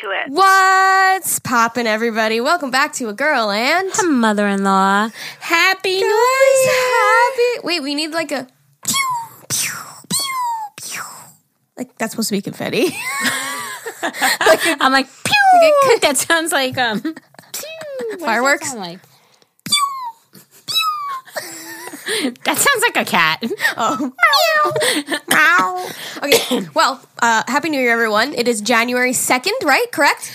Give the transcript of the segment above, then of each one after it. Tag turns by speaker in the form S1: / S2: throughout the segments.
S1: into it.
S2: What's poppin', everybody? Welcome back to a girl and
S3: Her mother-in-law. Happy New Year.
S2: happy. Wait, we need like a pew, pew, pew, pew. like that's supposed to be confetti.
S3: I'm like, pew. that sounds like um pew. What does that
S2: Fireworks?
S3: sound like? that sounds like a cat.
S2: Oh. okay. Well, uh, happy New Year, everyone. It is January second, right? Correct.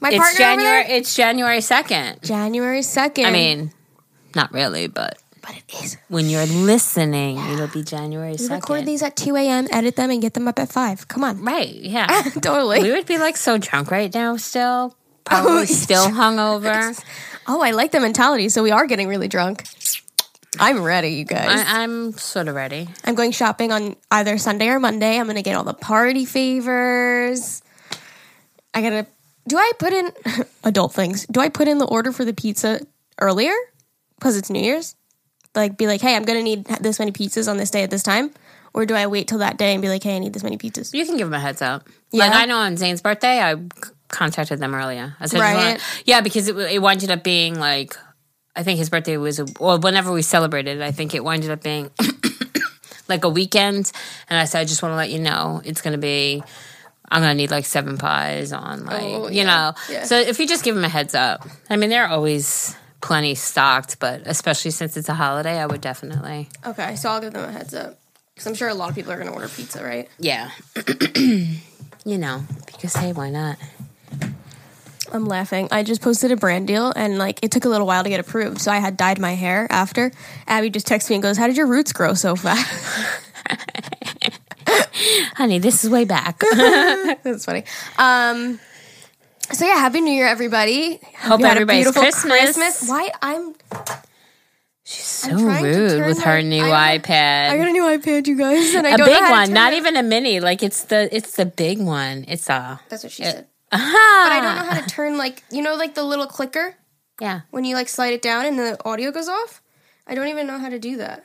S2: My
S3: It's
S2: partner
S3: January. It's January second.
S2: January second.
S3: I mean, not really, but
S2: but it is.
S3: when you're listening, it'll be January
S2: We
S3: second.
S2: record these at two a.m., edit them, and get them up at five. Come on.
S3: Right? Yeah.
S2: totally.
S3: we would be like so drunk right now. Still, probably still hungover.
S2: Oh, I like the mentality. So we are getting really drunk. I'm ready, you guys.
S3: I, I'm sort of ready.
S2: I'm going shopping on either Sunday or Monday. I'm going to get all the party favors. I got to. Do I put in adult things? Do I put in the order for the pizza earlier? Because it's New Year's? Like, be like, hey, I'm going to need this many pizzas on this day at this time? Or do I wait till that day and be like, hey, I need this many pizzas?
S3: You can give them a heads up.
S2: Yeah?
S3: Like I know on Zane's birthday, I c- contacted them earlier. I said,
S2: Right.
S3: "Just wanna-" yeah, because it, it winded up being like, I think his birthday was, a, or whenever we celebrated, I think it winded up being like a weekend. And I said, I just want to let you know it's going to be. I'm gonna need like seven pies on oh, like
S2: Oh,
S3: you
S2: yeah.
S3: know.
S2: Yeah.
S3: So if you just give them a heads up, I mean they're always plenty stocked, but especially since it's a holiday, I would definitely
S2: Okay, so I'll give them a heads up. Because I'm sure a lot of people are going to order pizza, right?
S3: yeah. you know, because hey, why not?
S2: I'm laughing. I just posted a brand deal and like it took a little while to get approved. So I had dyed my hair after. Abby just texts me and goes, How did your roots grow so fast?
S3: Honey, this is way back.
S2: That's funny. Um so yeah, happy new year everybody.
S3: Hope
S2: you had a beautiful
S3: Christmas.
S2: Why I'm She's so
S3: rude with her new
S2: I-
S3: iPad.
S2: I got a new iPad, you guys, and I
S3: a big
S2: know how to
S3: one, not
S2: it-
S3: even a mini. Like it's the it's the big one. It's a
S2: That's what she said.
S3: Aha.
S2: But I don't know how to turn like you know like the little clicker
S3: Yeah.
S2: when you like slide it down and the audio goes off. I don't even know how to do that.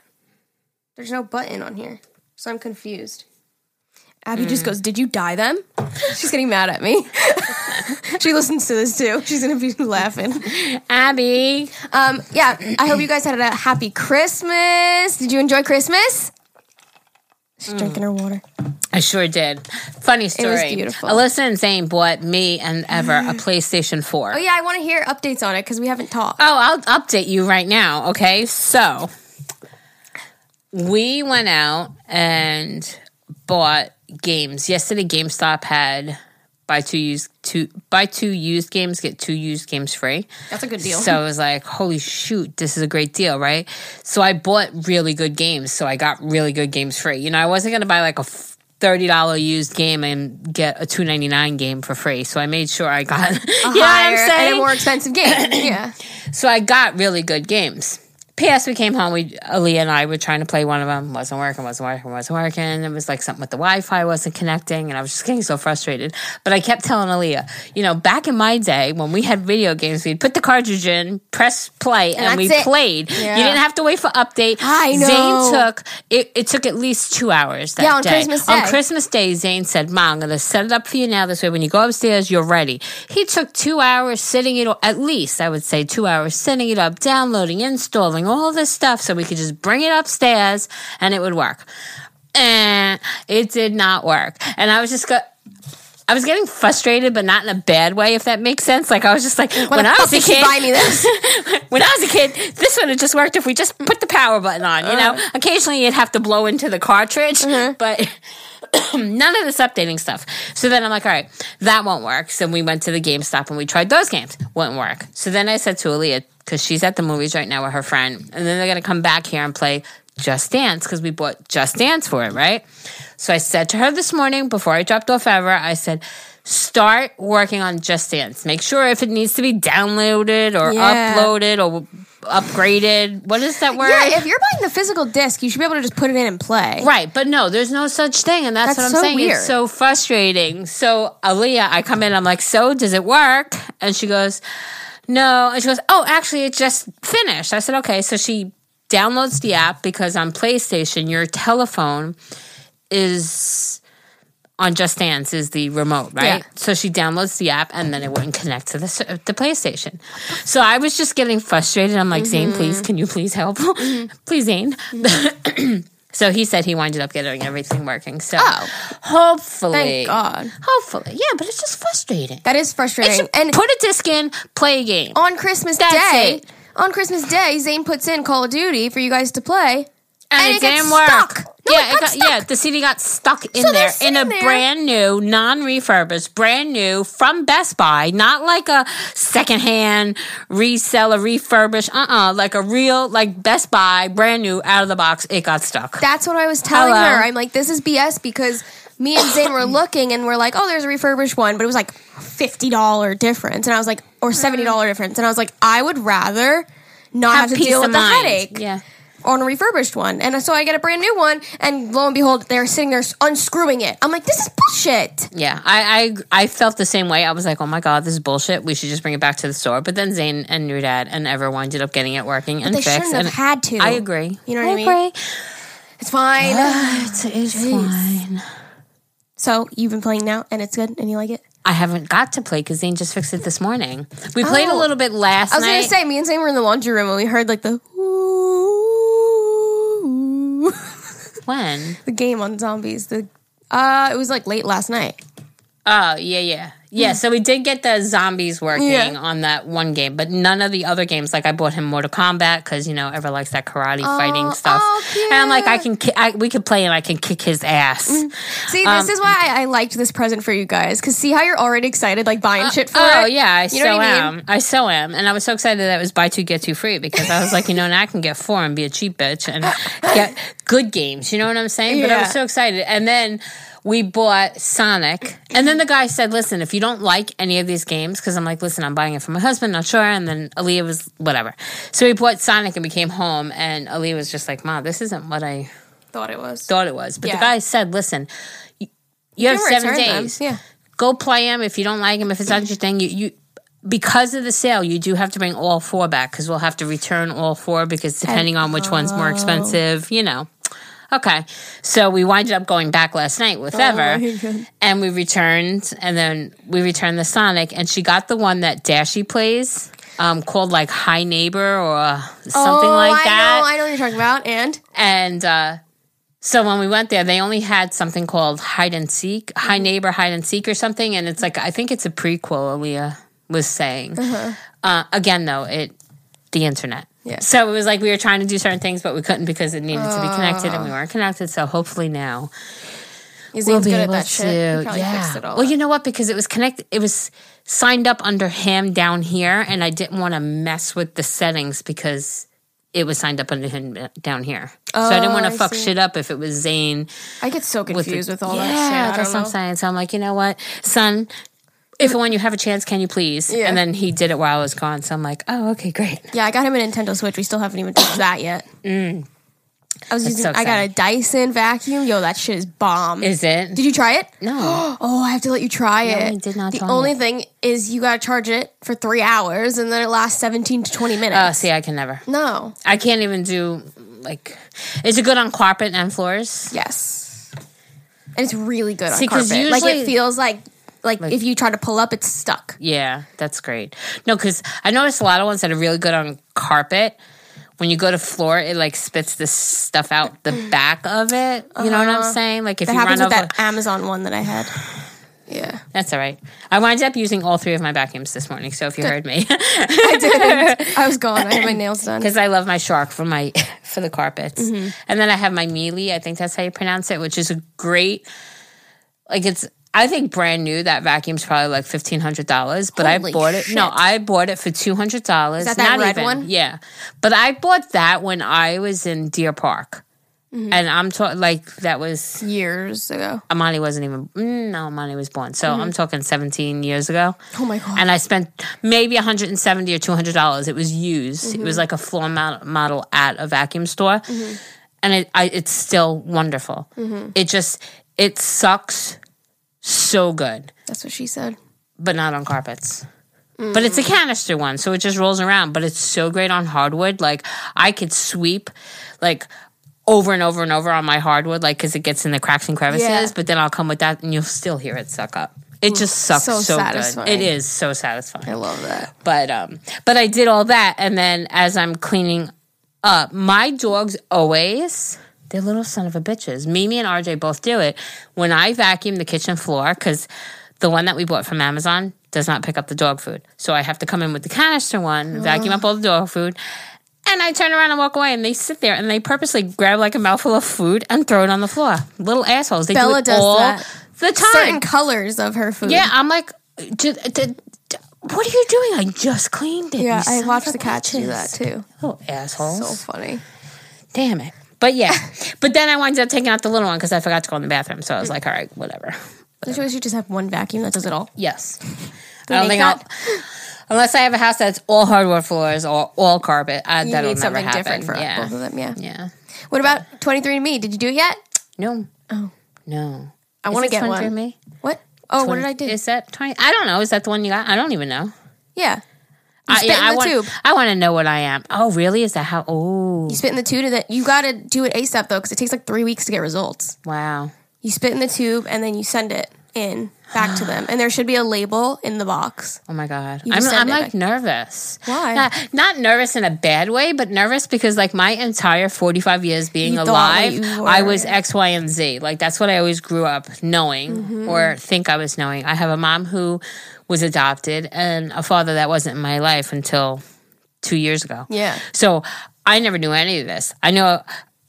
S2: There's no button on here, so I'm confused. Abby just goes, "Did you dye them?" She's getting mad at me. she listens to this too. She's gonna be laughing.
S3: Abby.
S2: Um, yeah, I hope you guys had a happy Christmas. Did you enjoy Christmas? She's drinking her water.
S3: I sure did. Funny story.
S2: It was beautiful.
S3: Alyssa and Zane bought me and Ever a PlayStation 4.
S2: Oh yeah, I want to hear updates on it because we haven't talked.
S3: Oh, I'll update you right now. Okay, so we went out and bought games. Yesterday, GameStop had buy two used two buy two used games get two used games free.
S2: That's a good deal.
S3: So I was like, holy shoot, this is a great deal, right? So I bought really good games. So I got really good games free. You know, I wasn't going to buy like a $30 used game and get a two ninety nine game for free. So I made sure I got, what
S2: Higher
S3: I'm
S2: and a more expensive game. yeah.
S3: So I got really good games. P.S. We came home. We Aaliyah and I were trying to play one of them. wasn't working. wasn't working. wasn't working. It was like something with the Wi-Fi wasn't connecting, and I was just getting so frustrated. But I kept telling Aaliyah, you know, back in my day when we had video games, we'd put the cartridge in, press play, and, we
S2: it.
S3: played.
S2: Yeah.
S3: You didn't have to wait for update.
S2: I know.
S3: Zane took it. It took at least two hours. That
S2: Yeah, on
S3: day.
S2: Christmas
S3: On
S2: Day.
S3: Christmas Day, Zane said, "Mom, I'm going to set it up for you now. This way, when you go upstairs, you're ready." He took two hours sitting it, at least I would say two hours setting it up, downloading, installing all this stuff, so we could just bring it upstairs and it would work. And it did not work, and I was just go- I was getting frustrated, but not in a bad way, if that makes sense. Like I was just like, when
S2: the
S3: I was a kid,
S2: buy me this?
S3: when I was a kid, this would have just worked if we just put the power button on. You know,
S2: Uh-huh.
S3: occasionally you'd have to blow into the cartridge, but none of this updating stuff. So then I'm like, all right, that won't work. So we went to the GameStop and we tried those games. Wouldn't work. So then I said to Aaliyah, because she's at the movies right now with her friend, and then they're gonna come back here and play Just Dance because we bought Just Dance for it, right? So I said to her this morning before I dropped off ever, I said. Start working on Just Dance. Make sure if it needs to be downloaded or
S2: Yeah.
S3: uploaded or upgraded. What is that word?
S2: Yeah, if you're buying the physical disc, you should be able to just put it in and play.
S3: Right, but no, there's no such thing, and that's,
S2: That's
S3: what I'm
S2: so
S3: saying.
S2: weird.
S3: It's so frustrating. So Aaliyah, I come in, I'm like, "So does it work?" And she goes, "No," and she goes, "Oh, actually, it just finished." I said, "Okay." So she downloads the app because on PlayStation, your telephone is on Just Dance is the remote, right?
S2: Yeah.
S3: So she downloads the app and then it wouldn't connect to the the PlayStation. So I was just getting frustrated. I'm like, Zane,
S2: Mm-hmm.
S3: please, can you please help? please, Zane. so he said he winded up getting everything working. So
S2: Oh.
S3: hopefully,
S2: Thank God.
S3: hopefully, yeah. But it's just frustrating.
S2: That is frustrating. And
S3: put a disc in, play a game.
S2: on Christmas
S3: That's
S2: Day,
S3: it.
S2: on Christmas Day, Zane puts in Call of Duty for you guys to play.
S3: And,
S2: and
S3: it,
S2: it
S3: didn't work.
S2: stuck. No,
S3: yeah,
S2: it got
S3: yeah, the CD got stuck in
S2: So
S3: there in a
S2: there.
S3: brand new, non-refurbished, brand new from Best Buy, not like a secondhand reseller, refurbished. Uh, uh like a real, like Best Buy, brand new, out of the box. It got stuck.
S2: That's what I was telling
S3: Hello.
S2: her. I'm like, this is BS because me and Zane were looking and we're like, oh, there's a refurbished one, but it was like fifty dollar difference, and I was like, or seventy dollar difference, and I was like, I would rather not have, to deal with the headache.
S3: Yeah.
S2: On a refurbished one, and so I get a brand new one, and lo and behold, they're sitting there unscrewing it. I'm like, this is bullshit.
S3: Yeah, I, I I felt the same way. I was like, oh my god, this is bullshit. We should just bring it back to the store. But then Zane and your dad and Ever ended up getting it working and
S2: They
S3: fixed.
S2: shouldn't have
S3: and
S2: had to.
S3: I agree.
S2: You know what I mean?
S3: agree.
S2: It's fine.
S3: It's, it's fine.
S2: so you've been playing now, and it's good, and you like it.
S3: I haven't got to play because Zane just fixed it this morning. We played a
S2: Oh.
S3: little bit last
S2: I was
S3: night.
S2: gonna say, me and Zane were in the laundry room, and we heard like the ooh,
S3: when?
S2: the game on zombies. The uh, it was like late last night.
S3: Oh yeah, yeah, yeah. So we did get the zombies working
S2: Yeah.
S3: on that one game, but none of the other games. Like I bought him Mortal Kombat because you know Ever likes that karate fighting stuff,
S2: oh,
S3: and I'm like, I can, ki- I, we could play and I can kick his ass.
S2: See,
S3: Um,
S2: this is why I, I liked this present for you guys. Cause see how you're already excited, like buying shit for
S3: Oh
S2: it.
S3: yeah, I so
S2: what I
S3: am. I so am, and I was so excited that it was buy two get two free because I was like, you know, now I can get four and be a cheap bitch and get good games. You know what I'm saying? But I was so excited, and then we bought Sonic, and then the guy said, "Listen, if you don't like any of these games, because I'm like, listen, I'm buying it for my husband, not sure." And then Aaliyah was whatever, so we bought Sonic, and we came home, and Aaliyah was just like, "Mom, this isn't what I
S2: Thought it was.
S3: thought it was." But
S2: Yeah.
S3: the guy said, "Listen." You, you have seven
S2: return them.
S3: days
S2: Yeah.
S3: go play them if you don't like them if it's not your thing you, you because of the sale you do have to bring all four back because we'll have to return all four because depending on which one's more oh. expensive you know okay so we winded up going back last night with ever and we returned and then we returned the sonic and she got the one that Dashie plays um, called like high neighbor or something
S2: oh,
S3: like
S2: I
S3: that
S2: know, I know what you're talking about. And
S3: and uh, so when we went there, they only had something called hide and seek, high
S2: Mm-hmm.
S3: neighbor hide and seek or something. And it's like I think it's a prequel. Aaliyah was saying.
S2: Uh-huh.
S3: Uh, again, though, it the internet.
S2: Yeah.
S3: So it was like we were trying to do certain things, but we couldn't because it needed to be connected, and we oh. weren't connected. So hopefully now we'll be
S2: good at
S3: able
S2: that
S3: to.
S2: shit.
S3: Yeah.
S2: fixed it all.
S3: well, you know what? Because it was connected. It was signed up under him down here, and I didn't want to mess with the settings because it was signed up under him down here. so I didn't
S2: Oh,
S3: want to fuck shit up if it was Zane
S2: I get so confused with all
S3: yeah,
S2: that shit. I
S3: that's what. I'm saying. So I'm like, you know what, son. If and when you have a chance, can you please?
S2: Yeah.
S3: And then he did it while I was gone. So I'm like, oh, okay, great.
S2: Yeah, I got him a Nintendo Switch. We still haven't even touched that yet. Mm. I was using.
S3: so
S2: I got a. Dyson vacuum. Yo, that shit is bomb.
S3: Is it?
S2: Did you try it?
S3: no.
S2: Oh, I have to let you try
S3: No,
S2: it.
S3: I did not
S2: The only
S3: it.
S2: thing is you got to charge it for three hours, and then it lasts seventeen to twenty minutes.
S3: Oh, see, I can never.
S2: no.
S3: I can't even do like. Is it good on carpet and floors?
S2: Yes. And it's really good
S3: See,
S2: on carpet. like it feels like, like if you try to pull up, it's stuck.
S3: Yeah, that's great. No, because I noticed a lot of ones that are really good on carpet. When you go to floor, it like spits this stuff out the back of it. You know what I'm saying? Like if
S2: That
S3: you
S2: happens
S3: run
S2: with
S3: over,
S2: that Amazon one that I had. Yeah,
S3: that's all right. I wound up using all three of my vacuums this morning. So if you heard me,
S2: I didn't. I was gone. I had my nails done.
S3: because I love my shark for my for the carpets,
S2: Mm-hmm.
S3: and then I have my Mealy. I think that's how you pronounce it, which is a great. Like it's, I think brand new. That vacuum's probably like fifteen hundred dollars, but
S2: Holy
S3: I bought it. No. I bought it for two hundred dollars.
S2: that that
S3: Not
S2: red
S3: even,
S2: one?
S3: Yeah, but I bought that when I was in Deer Park,
S2: Mm-hmm.
S3: and I'm talking like that was
S2: Years ago.
S3: Amani wasn't even. mm, No, Amani was born. So I'm talking seventeen years ago.
S2: Oh my god.
S3: and I spent maybe 170 or 200 dollars. It was used. It was like a floor model at a vacuum store, and it I, it's still wonderful. It just it sucks so good,
S2: That's what she said.
S3: but not on carpets. But it's a canister one, so it just rolls around. But it's so great on hardwood. Like I could sweep like over and over and over on my hardwood, like because it gets in the cracks and crevices.
S2: Yeah.
S3: But then I'll come with that, and you'll still hear it suck up. It just sucks
S2: so
S3: so, good. It is so satisfying.
S2: I love that.
S3: But um, but I did all that, and then as I'm cleaning up, my dogs always they're little son of a bitches. Mimi and RJ both do it when I vacuum the kitchen floor because the one that we bought from Amazon does not pick up the dog food, so I have to come in with the canister one, vacuum up all the dog food. And I turn around and walk away, and they sit there and they purposely grab like a mouthful of food and throw it on the floor. Little assholes. They do
S2: Bella
S3: it
S2: does
S3: all
S2: that.
S3: the time.
S2: Certain colors of her food.
S3: Yeah, I'm like, "D- d- d- what are you doing? I just cleaned it.
S2: Yeah, I watched the cats do that too.
S3: Oh, assholes.
S2: So funny.
S3: Damn it. But yeah, but then I wound up taking out the little one because I forgot to go in the bathroom. So I was like, all right, whatever.
S2: Don't you just have one vacuum that does it all?
S3: Yes.
S2: Do
S3: I don't think I'll, unless I have a house that's all hardwood floors or all carpet. Uh,
S2: You
S3: that'll
S2: need
S3: never
S2: something
S3: happen.
S2: different for
S3: yeah.
S2: both of them. Yeah.
S3: Yeah.
S2: What about 23andMe? Did you do it yet?
S3: No.
S2: Oh.
S3: No.
S2: I want to get one.
S3: 23andMe?
S2: What? Oh, what did I do?
S3: Is that 20? I don't know. Is that the one you got? I don't even know.
S2: yeah. You
S3: I,
S2: spit
S3: yeah,
S2: in
S3: I
S2: the
S3: want,
S2: tube.
S3: I want to know what I am. Oh, really? Is that how? Oh,
S2: You spit in the tube, and then you got to do it ASAP though, because it takes like three weeks to get results.
S3: wow.
S2: You spit in the tube, and then you send it in back to them, and there should be a label in the box.
S3: Oh my god, I'm, I'm like
S2: back.
S3: nervous.
S2: Why?
S3: Not, not nervous in a bad way, but nervous because like my entire 45 years being
S2: You
S3: alive, I was X, Y, and Z. Like that's what I always grew up knowing
S2: Mm-hmm.
S3: or think I was knowing. I have a mom who was adopted and a father that wasn't in my life until two years ago.
S2: Yeah.
S3: So I never knew any of this. I know.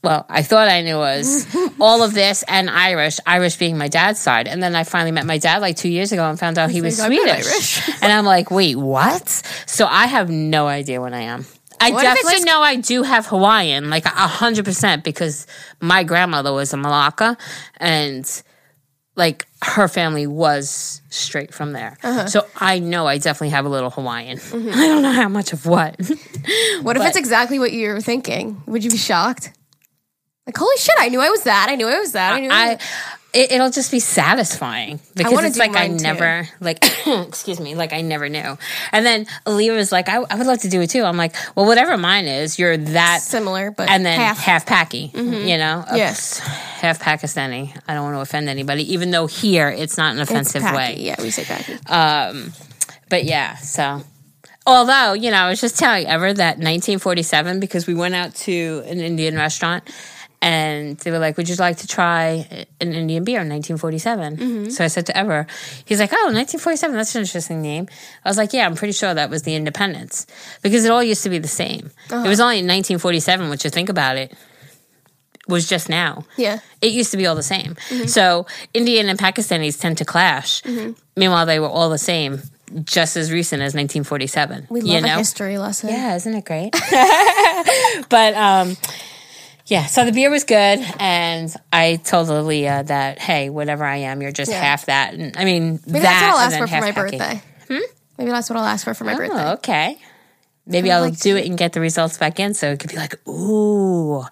S3: Well, I thought I knew was all of this and Irish, Irish being my dad's side. And then I finally met my dad like two years ago and found out he was
S2: like,
S3: Swedish.
S2: Irish.
S3: and I'm like, wait, what? So I have no idea what I am. I
S2: What
S3: definitely know I do have Hawaiian, like a hundred percent, because my grandmother was a Malacca and like her family was straight from there.
S2: Uh-huh.
S3: So I know I definitely have a little Hawaiian.
S2: Mm-hmm.
S3: I don't know how much of what.
S2: What if it's exactly what you were thinking? Would you be shocked? Like, holy shit! I knew I was that. I knew I was that. I knew. I,
S3: I it, it'll just be satisfying because it's like I
S2: too.
S3: never like excuse me like I never knew. And then Aaliyah was like, I, I would love to do it too. I'm like, well, whatever mine is, you're that
S2: similar, but
S3: and then
S2: half.
S3: half, packy, you know,
S2: Yes.
S3: half Pakistani. I don't want to offend anybody, even though here it's not an offensive way.
S2: Yeah, we say packy.
S3: Um, but yeah, so. Although, you know, I was just telling Ever that 1947 because we went out to an Indian restaurant and they were like, Would you like to try an Indian beer in 1947?
S2: Mm-hmm.
S3: So I said to Ever, he's like, Oh, 1947, that's an interesting name. I was like, Yeah, I'm pretty sure that was the independence because it all used to be the same.
S2: Uh-huh.
S3: It was only in 1947, which you think about it, was just now.
S2: Yeah.
S3: It used to be all the same.
S2: Mm-hmm.
S3: So Indian and Pakistanis tend to clash. Meanwhile, they were all the same, just as recent as 1947.
S2: We
S3: you
S2: love
S3: know?
S2: a history lesson.
S3: Yeah, isn't it great? but um, yeah, so the beer was good, and I told Aaliyah that hey, whatever I am, you're just
S2: Yeah.
S3: half that. And I mean,
S2: Maybe
S3: that
S2: that's what I'll ask for for my
S3: packy.
S2: birthday. Hmm? Maybe that's what I'll ask for for my birthday.
S3: Oh, okay. Maybe I'll
S2: like
S3: do it and get the results back in, so it could be like, ooh,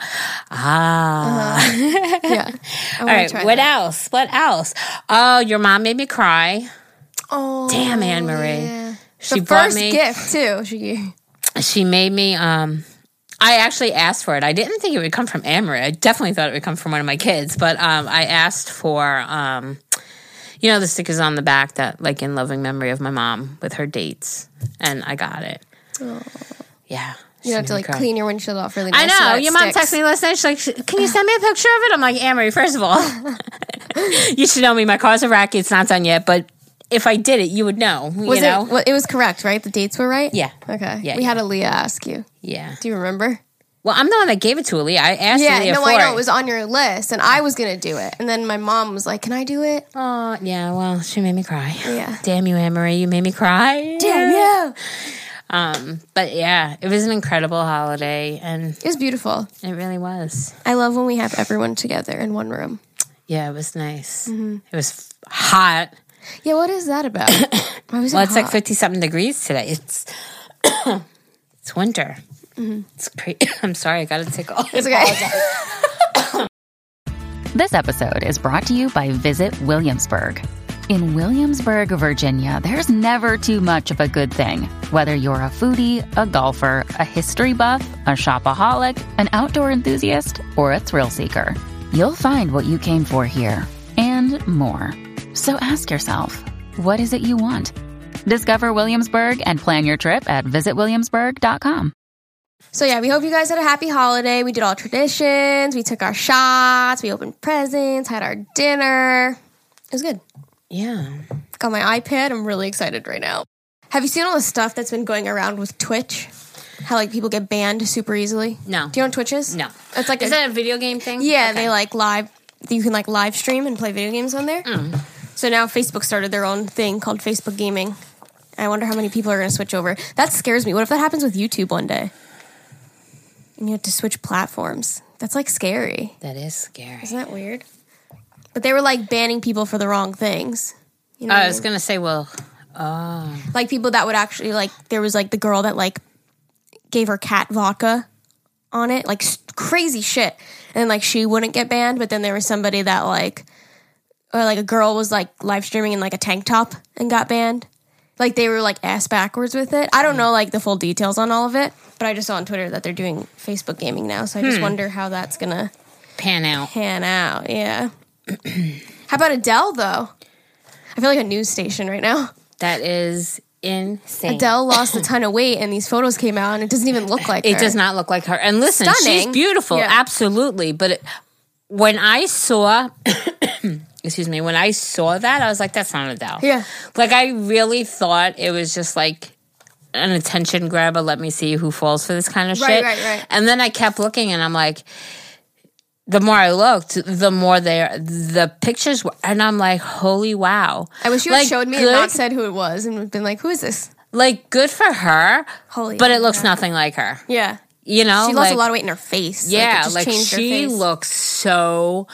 S3: ah.
S2: Yeah. I
S3: All right, what
S2: that.
S3: else? What else? Oh, your mom made me cry.
S2: Oh,
S3: Damn, Anne Marie.
S2: yeah.
S3: She
S2: the first
S3: me.
S2: gift too. She
S3: She made me. Um, I actually asked for it. I didn't think it would come from Amory. I definitely thought it would come from one of my kids. But um, I asked for, um, you know, the stickers on the back that, like, in loving memory of my mom with her dates, and I got it. Yeah,
S2: you have to like clean your windshield off really nice.
S3: I know. Your mom
S2: sticks.
S3: texted me last night. She's like, "Can you send me a picture of it?" I'm like, Amory, first of all, you should know me. My car's a wreck. It's not done yet, but if I did it, you would know.
S2: Was
S3: you know?
S2: it? Well, it was correct, right? The dates were right.
S3: Yeah.
S2: Okay.
S3: Yeah,
S2: We
S3: yeah.
S2: had Aaliyah ask you.
S3: yeah.
S2: Do you remember?
S3: Well, I'm the one that gave it to Aaliyah. I asked
S2: Yeah.
S3: Aaliyah
S2: no,
S3: for
S2: I know
S3: it.
S2: it was on your list, and I was gonna do it, and then my mom was like, "Can I do it?"
S3: Oh, yeah. Well, she made me cry.
S2: Yeah.
S3: Damn you, Anne Marie. You made me cry.
S2: yeah.
S3: Um, but yeah, it was an incredible holiday, and
S2: It was beautiful.
S3: it really was.
S2: I love when we have everyone together in one room.
S3: Yeah, it was nice.
S2: Mm-hmm.
S3: It was hot.
S2: Yeah. What is that about? Why was it
S3: Well, it's like
S2: hot?
S3: 50 something degrees today. It's it's winter. Mm-hmm. It's great. I'm sorry, I got a tickle.
S2: It's okay.
S1: This episode is brought to you by Visit Williamsburg. In Williamsburg, Virginia, there's never too much of a good thing. Whether you're a foodie, a golfer, a history buff, a shopaholic, an outdoor enthusiast, or a thrill seeker, you'll find what you came for here and more. So ask yourself, what is it you want? Discover Williamsburg and plan your trip at visitwilliamsburg.com.
S2: So yeah, we hope you guys had a happy holiday. We did all traditions. We took our shots. We opened presents. Had our dinner. It was good.
S3: Yeah.
S2: Got my iPad. I'm really excited right now. Have you seen all the stuff that's been going around with Twitch? How like people get banned super easily.
S3: No.
S2: Do you know what Twitch is?
S3: No.
S2: It's like
S3: Is
S2: a,
S3: that a video game thing?
S2: yeah.
S3: Okay.
S2: They like live. You can like live stream and play video games on there.
S3: Mm.
S2: So now Facebook started their own thing called Facebook Gaming. I wonder how many people are going to switch over. That scares me. What if that happens with YouTube one day? And you have to switch platforms. That's like scary.
S3: That is scary.
S2: Isn't that weird? But they were like banning people for the wrong things. You know,
S3: I was
S2: mean?
S3: gonna say, well, oh,
S2: like people that would actually like. There was like the girl that like gave her cat vodka on it, like crazy shit, and like she wouldn't get banned. But then there was somebody that like, or like a girl was like live streaming in like a tank top and got banned. Like they were like ass backwards with it. I don't know like the full details on all of it, but I just saw on Twitter that they're doing Facebook gaming now. So I just hmm. wonder how that's gonna
S3: pan out.
S2: pan out. Yeah. How about Adele though? I feel like a news station right now.
S3: That is insane.
S2: Adele lost a ton of weight, and these photos came out, and it doesn't even look like her.
S3: It
S2: her.
S3: does not look like her. And listen, she's
S2: Stunning.
S3: beautiful,
S2: Yeah.
S3: absolutely. But it, when I saw, excuse me, when I saw that, I was like, "That's not Adele."
S2: Yeah.
S3: like I really thought it was just like an attention grabber. Let me see who falls for this kind of
S2: Right,
S3: shit.
S2: right, right.
S3: And then I kept looking, and I'm like. The more I looked, the more there the pictures were, and I'm like, "Holy wow!"
S2: I wish you
S3: like,
S2: had showed me and
S3: good-
S2: not said who it was, and been like, "Who is this?"
S3: like good for her,
S2: Holy,
S3: but it looks nothing like her.
S2: Yeah,
S3: You know,
S2: she lost
S3: like,
S2: a lot of weight in her face.
S3: Yeah,
S2: like,
S3: like,
S2: changed her
S3: she looks so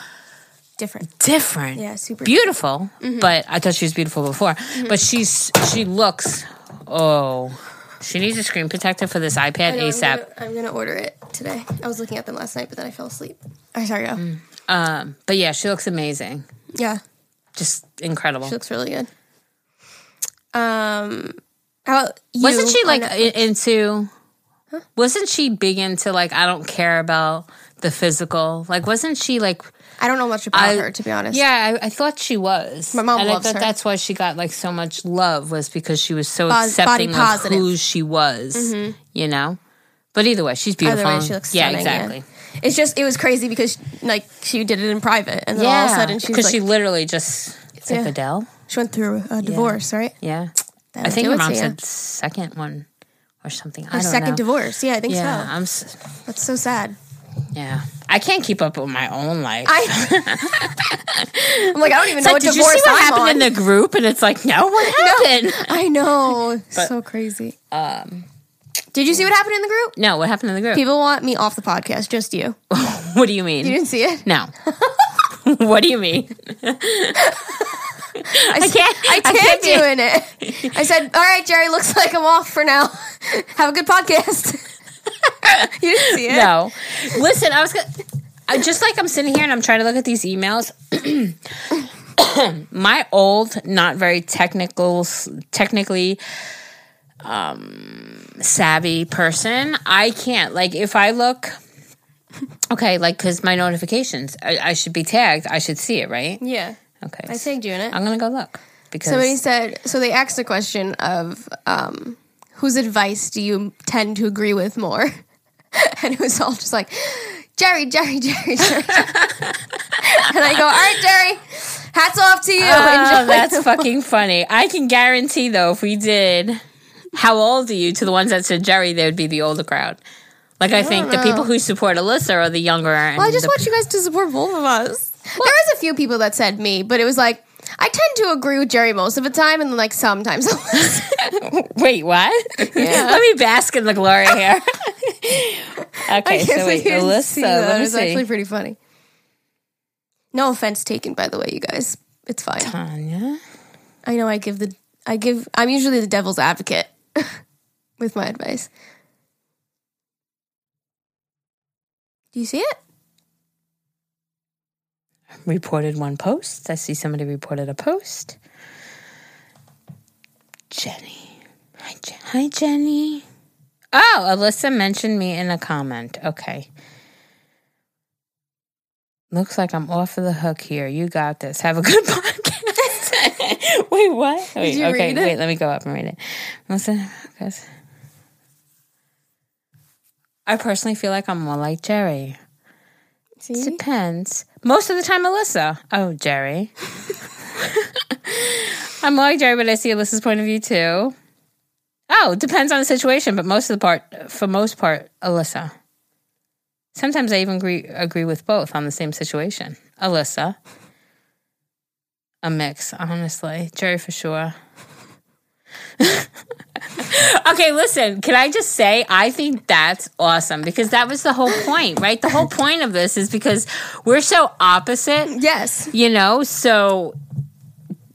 S2: different.
S3: different.
S2: Yeah, super
S3: beautiful.
S2: Mm-hmm.
S3: But I thought she was beautiful before. But she's she looks. Oh, she needs a screen protector for this iPad
S2: I know, I'm
S3: ASAP.
S2: gonna, I'm gonna order it today. I was looking at them last night, but then I fell asleep. All right, sorry, go.
S3: Mm. Um, but yeah, she looks amazing.
S2: Yeah,
S3: Just incredible.
S2: she looks really good. Um, how about you?
S3: wasn't she like i- into? Wasn't she big into like I don't care about the physical? Like, wasn't she like?
S2: I don't know much about
S3: I-
S2: her to be honest.
S3: Yeah, I, I thought she was.
S2: My mom
S3: and
S2: loves
S3: I thought
S2: her.
S3: that's why she got like so much love was because she was so
S2: Bos-
S3: accepting of.
S2: Mm-hmm.
S3: who she was. You know, but either way, she's beautiful.
S2: Way, she looks
S3: yeah,
S2: stunning,
S3: exactly.
S2: It's just it was crazy because like she did it in private, and then all of a sudden she's
S3: because
S2: like
S3: she
S2: she,
S3: literally just it's like
S2: Yeah.
S3: Adele.
S2: went through a divorce, right?
S3: Yeah,
S2: That'll
S3: I think
S2: do
S3: your mom said second one or something. I
S2: Her
S3: don't
S2: second
S3: know.
S2: divorce. Yeah, I think
S3: Yeah,
S2: so.
S3: I'm. s-
S2: That's so sad.
S3: Yeah, I can't keep up with my own life.
S2: I, I'm like, I don't even know
S3: like,
S2: what
S3: did you see what
S2: I'm
S3: happened
S2: on.
S3: in the group? And it's like, no, what happened?
S2: I know, so crazy.
S3: Um,
S2: Did you see what happened in the group?
S3: no, what happened in the group?
S2: People want me off the podcast. Just you.
S3: what do you mean?
S2: You didn't see it.
S3: No. what do you mean?
S2: I,
S3: can't-
S2: I
S3: I can't
S2: do in it. I said, "All right, Geri. Looks like I'm off for now. Have a good podcast." you didn't see it.
S3: No. Listen, I was gonna, I, just like I'm sitting here and I'm trying to look at these emails. My old, not very technical, technically um, savvy person, I can't. Like, if I look, okay, like, because my notifications, I, I should be tagged. I should see it, right?
S2: Yeah,
S3: Okay.
S2: I tagged you in it.
S3: I'm gonna go look because
S2: Somebody said so. They asked the question of um, whose advice do you tend to agree with more, and it was all just like Geri, Geri, Geri, Geri. and I go, all right, Geri, hats off to you.
S3: Oh, that's fucking funny. I can guarantee though, if we did, how old are you? To the ones that said Geri, they would be the older crowd. Like I, think the people who support Alyssa are the younger.
S2: Well, I just want you guys to support both of us. there was a few people that said me, but it was like I tend to agree with Geri most of the time, and then like sometimes.
S3: wait, what?
S2: Yeah.
S3: Let me bask in the glory here. okay, so wait, Alyssa. Let me
S2: was
S3: see.
S2: actually pretty funny. No offense taken, by the way, you guys. It's fine.
S3: Tanya.
S2: I know I give the I give I'm usually the devil's advocate with my advice. Do you see it?
S3: Reported one post. I see somebody reported a post. Jenny. Hi, Je- Hi Jenny. Oh, Alyssa mentioned me in a comment. Okay. Looks like I'm off of the hook here. You got this. Have a good podcast. wait, what? Wait,
S2: you
S3: okay,
S2: read it?
S3: wait, let me go up and read it. Listen, guys. I personally feel like I'm more like Geri.
S2: See?
S3: Depends. Most of the time, Alyssa. Oh, Geri. I'm like Geri, but I see Alyssa's point of view too. Oh, depends on the situation, but most of the part, for most part, Alyssa. Sometimes I even agree agree with both on the same situation. Alyssa, a mix, honestly. Geri for sure. okay, listen, can I just say I think that's awesome because that was the whole point, right? The whole point of this is because we're so opposite,
S2: Yes.
S3: you know? So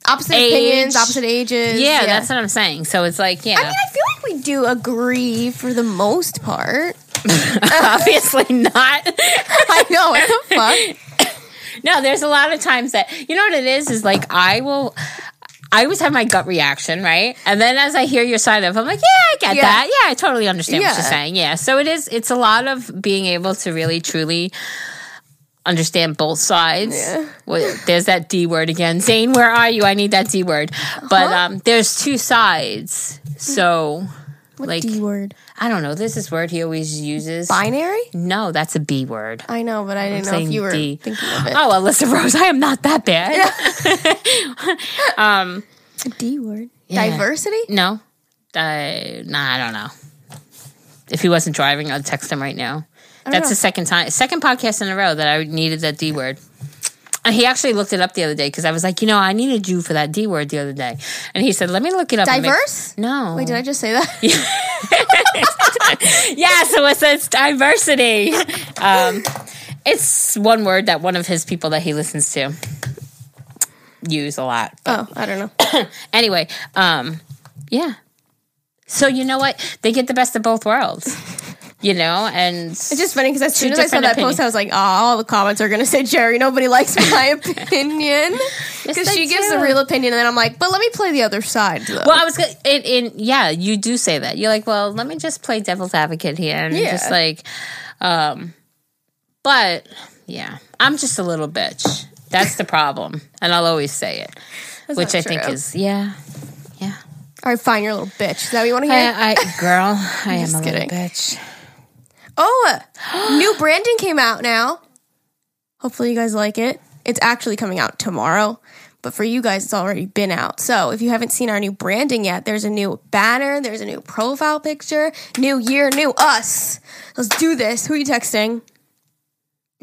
S2: Opposite
S3: Age.
S2: opinions, opposite ages.
S3: yeah, that's what I'm saying. So it's like, yeah,
S2: I mean, I feel like we do agree for the most part.
S3: obviously not.
S2: I know. What the fuck?
S3: No, there's a lot of times that you know what it is is like I will I always have my gut reaction, right? And then as I hear your side of, I'm like, yeah, I get
S2: Yeah.
S3: that. Yeah, I totally understand what you're saying. Yeah. So it is it's a lot of being able to really truly understand both sides.
S2: Yeah.
S3: Well, there's that D word again. Zane, where are you? I need that D word. But um there's two sides. So like
S2: D word.
S3: I don't know, there's this word he always uses.
S2: Binary?
S3: No, that's a B word.
S2: I know, but I didn't know if you were
S3: D.
S2: thinking of it.
S3: Oh, Alyssa Rose, I am not that bad.
S2: Um, a D word.
S3: Yeah.
S2: Diversity?
S3: No, I nah, I don't know. If he wasn't driving, I'd text him right now. That's
S2: know.
S3: the second time, second podcast in a row that I needed that D word. And he actually looked it up the other day because I was like, you know, I needed you for that D word the other day, and he said, "Let me look it up." and make-
S2: Diverse?
S3: no.
S2: Wait, did I just say that?
S3: yeah, so it says diversity. Um, it's one word that one of his people that he listens to use a lot.
S2: Oh, I don't know.
S3: Anyway, um, yeah. So you know what? They get the best of both worlds. You know, and
S2: It's just funny because as soon as I saw that
S3: opinions.
S2: post, I was like, oh, all the comments are going to say Geri. Nobody likes my opinion. Because
S3: they
S2: she gives
S3: do.
S2: the real opinion, and then I'm like, but let me play the other side, though.
S3: well, I was gonna, in, in yeah, you do say that. You're like, well, let me just play devil's advocate here and
S2: Yeah.
S3: just like, um, but yeah, I'm just a little bitch. That's the problem, and I'll always say it, which
S2: not
S3: I think is yeah, yeah.
S2: all right, fine, you're a little bitch. Is that what you want to hear?
S3: I, I girl, I am a little bitch.
S2: Oh, new branding came out now. Hopefully, you guys like it. It's actually coming out tomorrow. But for you guys, it's already been out. So if you haven't seen our new branding yet, there's a new banner, there's a new profile picture, new year, new us. Let's do this. Who are you texting?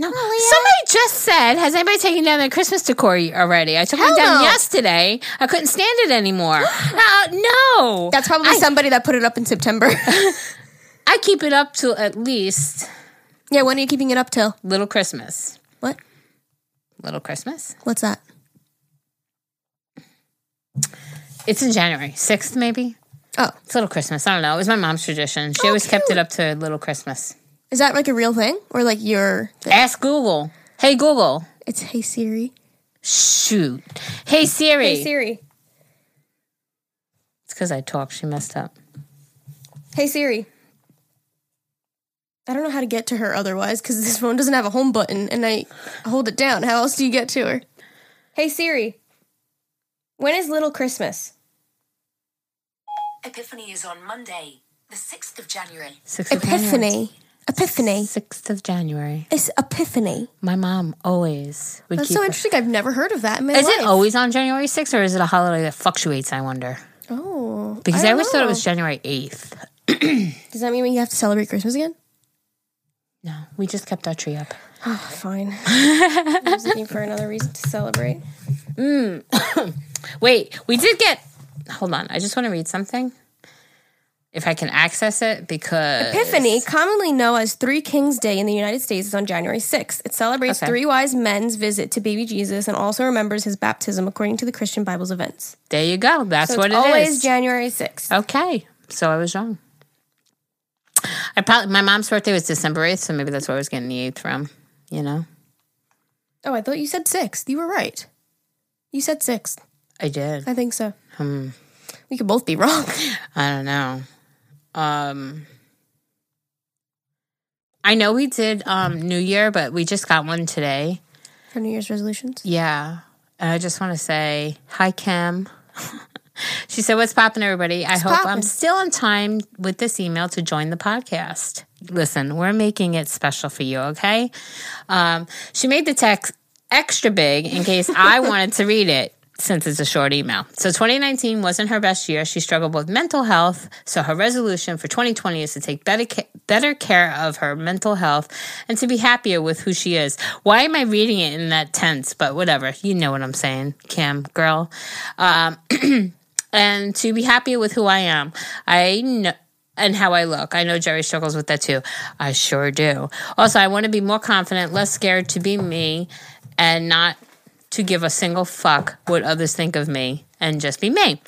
S3: No, somebody just said, "Has anybody taken down their Christmas decor already?" I took
S2: Hell
S3: mine down
S2: no.
S3: yesterday. I couldn't stand it anymore. uh, no,
S2: That's probably
S3: I,
S2: somebody that put it up in September.
S3: I keep it up till at least
S2: yeah, when are you keeping it up till?
S3: little Christmas.
S2: What?
S3: Little Christmas.
S2: What's that?
S3: It's in January sixth, maybe.
S2: Oh,
S3: It's little Christmas. I don't know. It was my mom's tradition. She oh, always kept it up to little Christmas.
S2: is that like a real thing or like your?
S3: Ask Google. Hey Google.
S2: It's Hey Siri.
S3: Shoot. Hey Siri.
S2: Hey Siri.
S3: It's because I talked. She messed up.
S2: Hey Siri. I don't know how to get to her otherwise because this phone doesn't have a home button and I hold it down. How else do you get to her? Hey Siri. When is Little Christmas?
S4: Epiphany is on Monday, the 6th of January.
S3: Sixth of January.
S2: Epiphany. Epiphany.
S3: Sixth of January.
S2: It's Epiphany.
S3: My mom always would
S2: That's
S3: keep.
S2: so interesting. I've never heard of that in my
S3: Is
S2: life.
S3: it always on January 6th or is it a holiday that fluctuates? I wonder.
S2: Oh.
S3: Because I,
S2: don't
S3: always thought it was January 8th.
S2: Does that mean we have to celebrate Christmas again?
S3: No, we just kept our tree up.
S2: Oh, fine. I was looking for another reason to celebrate. Mm.
S3: Wait, we did get. Hold on. I just want to read something. If I can access it, because.
S2: Epiphany, commonly known as Three Kings Day in the United States, is on January 6th. It celebrates
S3: Okay.
S2: three wise men's visit to baby Jesus and also remembers his baptism according to the Christian Bible's events.
S3: There you go. That's
S2: So
S3: what
S2: it's
S3: it
S2: always
S3: is.
S2: January 6th.
S3: okay. So I was wrong. I probably my mom's birthday was December eighth, so maybe that's where I was getting the eighth from. You know.
S2: Oh, I thought you said sixth. You were right. You said sixth.
S3: I did.
S2: I think so.
S3: Hmm.
S2: We could both be wrong.
S3: I don't know. Um, I know we did um New Year, but we just got one today.
S2: For New Year's resolutions.
S3: Yeah. And I just want to say hi, Kim. she said, What's popping, everybody? I hope I'm still on time with this email to join the podcast. Listen, we're making it special for you, okay? Um, she made the text extra big in case I wanted to read it since it's a short email. So 2019 wasn't her best year. She struggled with mental health. So her resolution for 2020 is to take better ca- better care of her mental health and to be happier with who she is. Why am I reading it in that tense? But whatever, you know what I'm saying, Kim, girl. Um, and to be happy with who I am. I know. And how I look. I know Geri struggles with that too. I sure do. Also, I want to be more confident, less scared to be me, and not to give a single fuck what others think of me and just be me.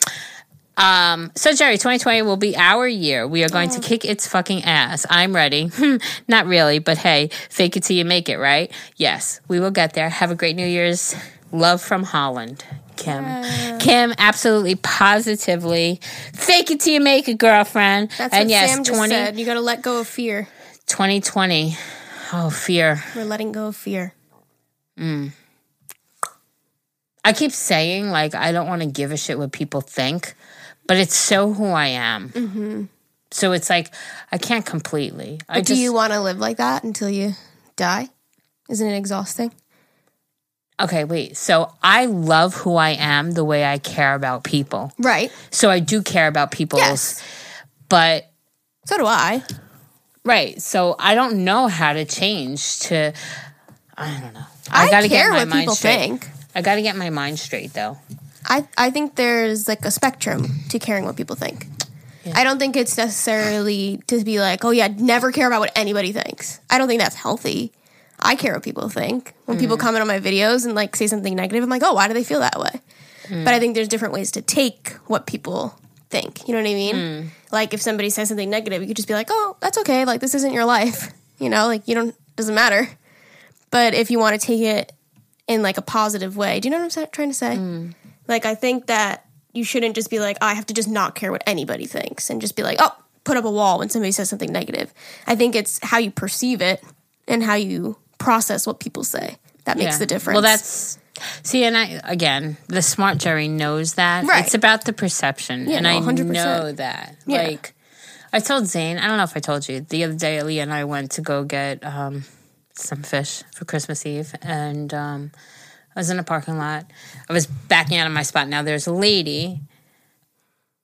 S3: Um, so Geri, 2020 will be our year. We are going to kick its fucking ass. I'm ready. Not really, but hey, fake it till you make it, right? Yes, we will get there. Have a great New Year's. Love from Holland. Kim. Kim, absolutely positively. Fake it till you make it, girlfriend.
S2: That's
S3: and
S2: what
S3: yes,
S2: Sam just
S3: 20,
S2: said. You got to let go of fear.
S3: 2020. Oh, fear.
S2: We're letting go of fear.
S3: I keep saying like I don't want to give a shit what people think, but it's so who I am. Mm-hmm. So it's like I can't completely. I
S2: do
S3: just
S2: you want to live like that until you die? Isn't it exhausting?
S3: Okay. Wait. So I love who I am the way I care about people.
S2: Right.
S3: So I do care about people's,
S2: Yes.
S3: but
S2: So do I.
S3: right. So I don't know how to change to. I don't know.
S2: I,
S3: gotta
S2: care
S3: my
S2: what
S3: mind
S2: people
S3: straight.
S2: think.
S3: I got to get my mind straight though.
S2: I, I think there's like a spectrum to caring what people think. I don't think it's necessarily to be like, oh yeah, never care about what anybody thinks. I don't think that's healthy. I care what people think. When people
S3: Mm.
S2: comment on my videos and like say something negative, I'm like, oh, why do they feel that way?
S3: Mm.
S2: But I think there's different ways to take what people think. You know what I mean?
S3: Mm.
S2: Like if somebody says something negative, you could just be like, oh, that's okay. Like this isn't your life. You know, like you don't doesn't matter. But if you want to take it in like a positive way, do you know what I'm trying to say? Like I think that you shouldn't just be like, oh, I have to just not care what anybody thinks and just be like, oh, put up a wall when somebody says something negative. I think it's how you perceive it and how you process what people say that makes
S3: Yeah.
S2: the difference.
S3: Well, that's see, and I again, the smart Geri knows that.
S2: Right.
S3: It's about the perception,
S2: Yeah,
S3: and
S2: no,
S3: I
S2: 100%.
S3: know that.
S2: Yeah.
S3: Like, I told Zane. I don't know if I told you the other day. Leah and I went to go get um, some fish for Christmas Eve, and um, I was in a parking lot. I was backing out of my spot. Now there's a lady.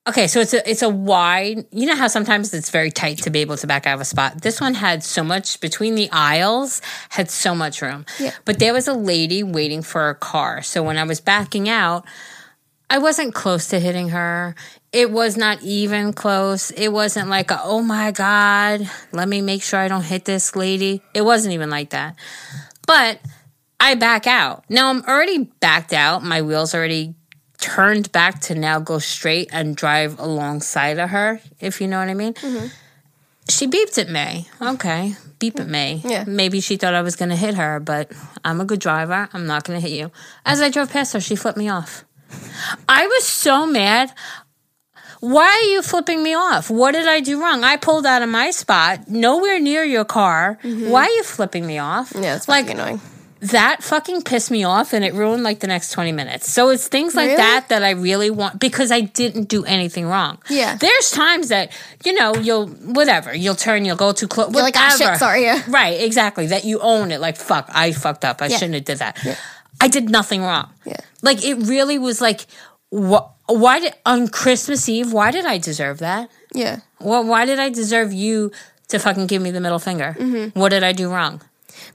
S3: Okay, so it's a it's a wide. You know how sometimes it's very tight to be able to back out of a spot. This one had so much between the aisles, had so much room.
S2: Yeah.
S3: But there was a lady waiting for a car. So when I was backing out, I wasn't close to hitting her. It was not even close. It wasn't like, a, oh my God, let me make sure I don't hit this lady. It wasn't even like that. But I back out. Now I'm already backed out. My wheels already turned back to now go straight and drive alongside of her, if you know what I mean. Mm-hmm. She beeped at me. Okay, beep at me.
S2: Yeah.
S3: Maybe she thought I was going to hit her, but I'm a good driver. I'm not going to hit you. As I drove past her, she flipped me off. I was so mad. Why are you flipping me off? What did I do wrong? I pulled out of my spot, nowhere near your car. Mm-hmm. Why are you flipping me off?
S2: yeah, it's
S3: like
S2: annoying.
S3: That fucking pissed me off and it ruined like the next 20 minutes. So it's things like
S2: Really?
S3: that that I really want because I didn't do anything wrong.
S2: Yeah.
S3: There's times that, you know, you'll, whatever, you'll turn, you'll go too close.
S2: You're like, ah, shit, sorry, yeah.
S3: Right, exactly. That you own it. Like, fuck, I fucked up. I
S2: Yeah.
S3: shouldn't have did that. I did nothing wrong.
S2: Yeah.
S3: Like, it really was like, wh- why did, on Christmas Eve, why did I deserve that?
S2: Yeah.
S3: Well, why did I deserve you to fucking give me the middle finger?
S2: Mm-hmm.
S3: What did I do wrong?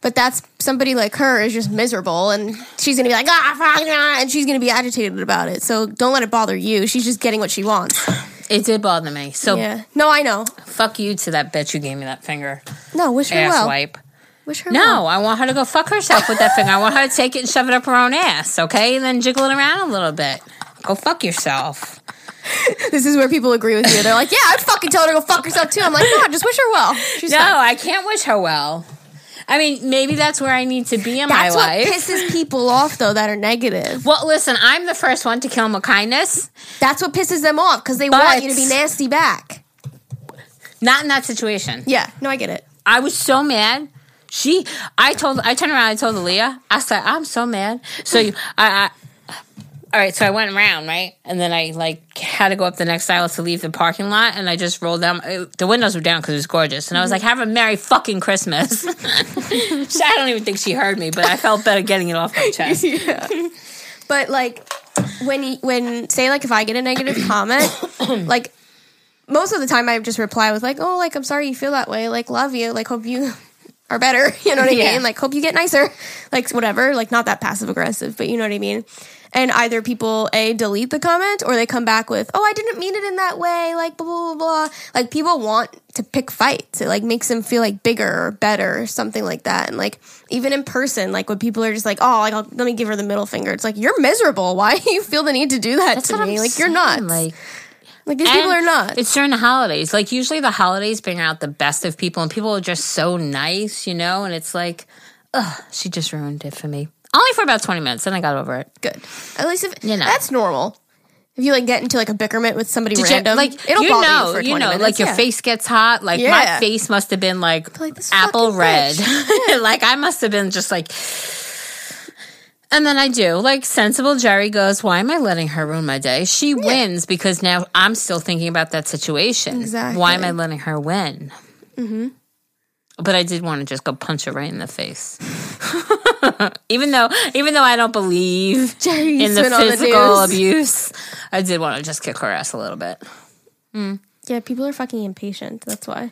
S2: But that's somebody like her is just miserable and she's gonna be like, ah, fuck, ah," and she's gonna be agitated about it. So don't let it bother you. She's just getting what she wants.
S3: It did bother me. So
S2: Yeah. No, I know.
S3: fuck you to that bitch who gave me that finger.
S2: No, wish her
S3: Ass
S2: well.
S3: wipe.
S2: Wish her
S3: No,
S2: well.
S3: I want her to go fuck herself with that finger. I want her to take it and shove it up her own ass, okay? And then jiggle it around a little bit. Go fuck yourself.
S2: This is where people agree with you. They're like, yeah, I'd fucking tell her to go fuck herself too. I'm like, no, just wish her well. She's
S3: No,
S2: fine.
S3: I can't wish her well. I mean, maybe that's where I need to be in
S2: That's
S3: my
S2: what
S3: life.
S2: pisses people off, though, that are negative.
S3: well, listen, I'm the first one to kill him with kindness.
S2: That's what pisses them off because they
S3: But-
S2: want you to be nasty back.
S3: Not in that situation.
S2: Yeah, no, I get it.
S3: I was so mad. She, I told, I turned around, I told Aaliyah, I said, I'm so mad. So you, I, I, all right, so I went around, right? And then I like had to go up the next aisle to leave the parking lot, and I just rolled down. it- the windows were down because it was gorgeous, and I was like, "Have a merry fucking Christmas." I don't even think she heard me, but I felt better getting it off my chest. Yeah.
S2: But like when you, when say like if I get a negative comment, like most of the time I just reply with like, "Oh, like I'm sorry you feel that way. Like love you. Like hope you are better. You know what I
S3: Yeah.
S2: mean? Like hope you get nicer. Like whatever. Like not that passive aggressive, but you know what I mean." And either people a delete the comment or they come back with, "Oh, I didn't mean it in that way." Like blah blah blah. blah. Like people want to pick fights. It like makes them feel like bigger or better or something like that. And like even in person, like when people are just like, "Oh, like I'll, let me give her the middle finger." It's like you're miserable. Why do you feel the need to do that
S3: That's
S2: to me?
S3: I'm
S2: like you're not. Like,
S3: Like
S2: these people are not.
S3: It's during the holidays. Like usually the holidays bring out the best of people, and people are just so nice, you know. And it's like, ugh, she just ruined it for me. Only for about twenty minutes, then I got over it.
S2: Good. At least if
S3: You know.
S2: that's normal. If you like get into like a bickerment with somebody
S3: Did you-
S2: random,
S3: like
S2: it'll
S3: you
S2: bother
S3: know,
S2: you for 20
S3: you know,
S2: minutes.
S3: like your
S2: yeah.
S3: face gets hot. Like my face must have been like,
S2: like,
S3: apple red.
S2: bitch.
S3: like I must have been just like. And then I do. Like sensible Geri goes, "Why am I letting her ruin my day? She wins because now I'm still thinking about that situation.
S2: Exactly.
S3: Why am I letting her win?" Mm-hmm. But I did want to just go punch her right in the face. even though, even though I don't believe
S2: Jerry's
S3: in the
S2: on the
S3: physical abuse, I did want to just kick her ass a little bit. Hmm.
S2: Yeah, people are fucking impatient. That's why.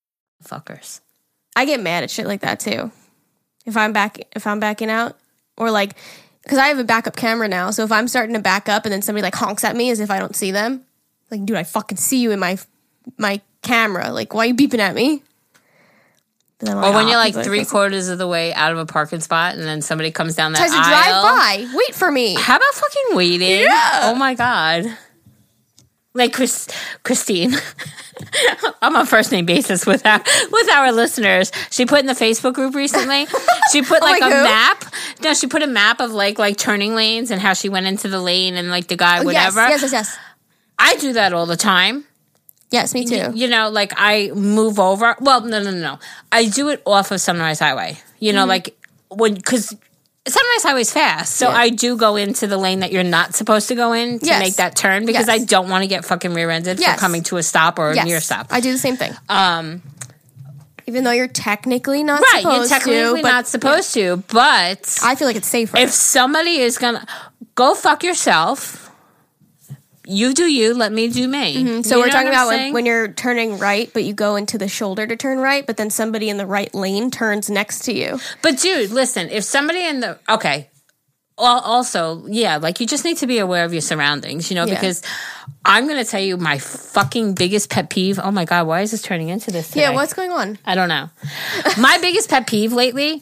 S3: Fuckers.
S2: I get mad at shit like that too. If I'm back, if I'm backing out, or like, because I have a backup camera now, so if I'm starting to back up and then somebody like honks at me as if I don't see them, like, dude, I fucking see you in my my camera. Like, why are you beeping at me? But
S3: Or when
S2: "Ah,
S3: you're like three
S2: pissed."
S3: quarters of the way out of a parking spot and then somebody comes down that
S2: tries to
S3: aisle.
S2: drive by, wait for me.
S3: How about fucking waiting? Oh my god. Like Chris, Christine, I'm on first name basis with our with our listeners. She put in the Facebook group recently. She put like,
S2: Like
S3: a
S2: who?
S3: map. No, she put a map of like like turning lanes and how she went into the lane and like the guy
S2: Oh, yes,
S3: whatever.
S2: yes, yes, yes.
S3: I do that all the time.
S2: Yes, me too.
S3: You know, like I move over. Well, no, no, no, no. I do it off of Sunrise Highway. You
S2: Mm-hmm.
S3: know, like when because Sunrise Highway's fast, so
S2: Yeah.
S3: I do go into the lane that you're not supposed to go in to
S2: Yes.
S3: make that turn because
S2: Yes.
S3: I don't want to get fucking rear-ended
S2: Yes.
S3: for coming to a stop or a near stop.
S2: I do the same thing.
S3: um,
S2: Even though you're technically not
S3: right, you're technically
S2: to, but
S3: not supposed to, but
S2: I feel like it's safer.
S3: if somebody is gonna go fuck yourself. You do you, let me do me.
S2: Mm-hmm. So
S3: You
S2: we're talking about when, when you're turning right, but you go into the shoulder to turn right, but then somebody in the right lane turns next to you.
S3: But dude, listen, if somebody in the okay, also, yeah, like you just need to be aware of your surroundings, you know,
S2: Yeah.
S3: because I'm gonna tell you my fucking biggest pet peeve. Oh my god, why is this turning into this? Today?
S2: Yeah, what's going on?
S3: I don't know. my biggest pet peeve lately.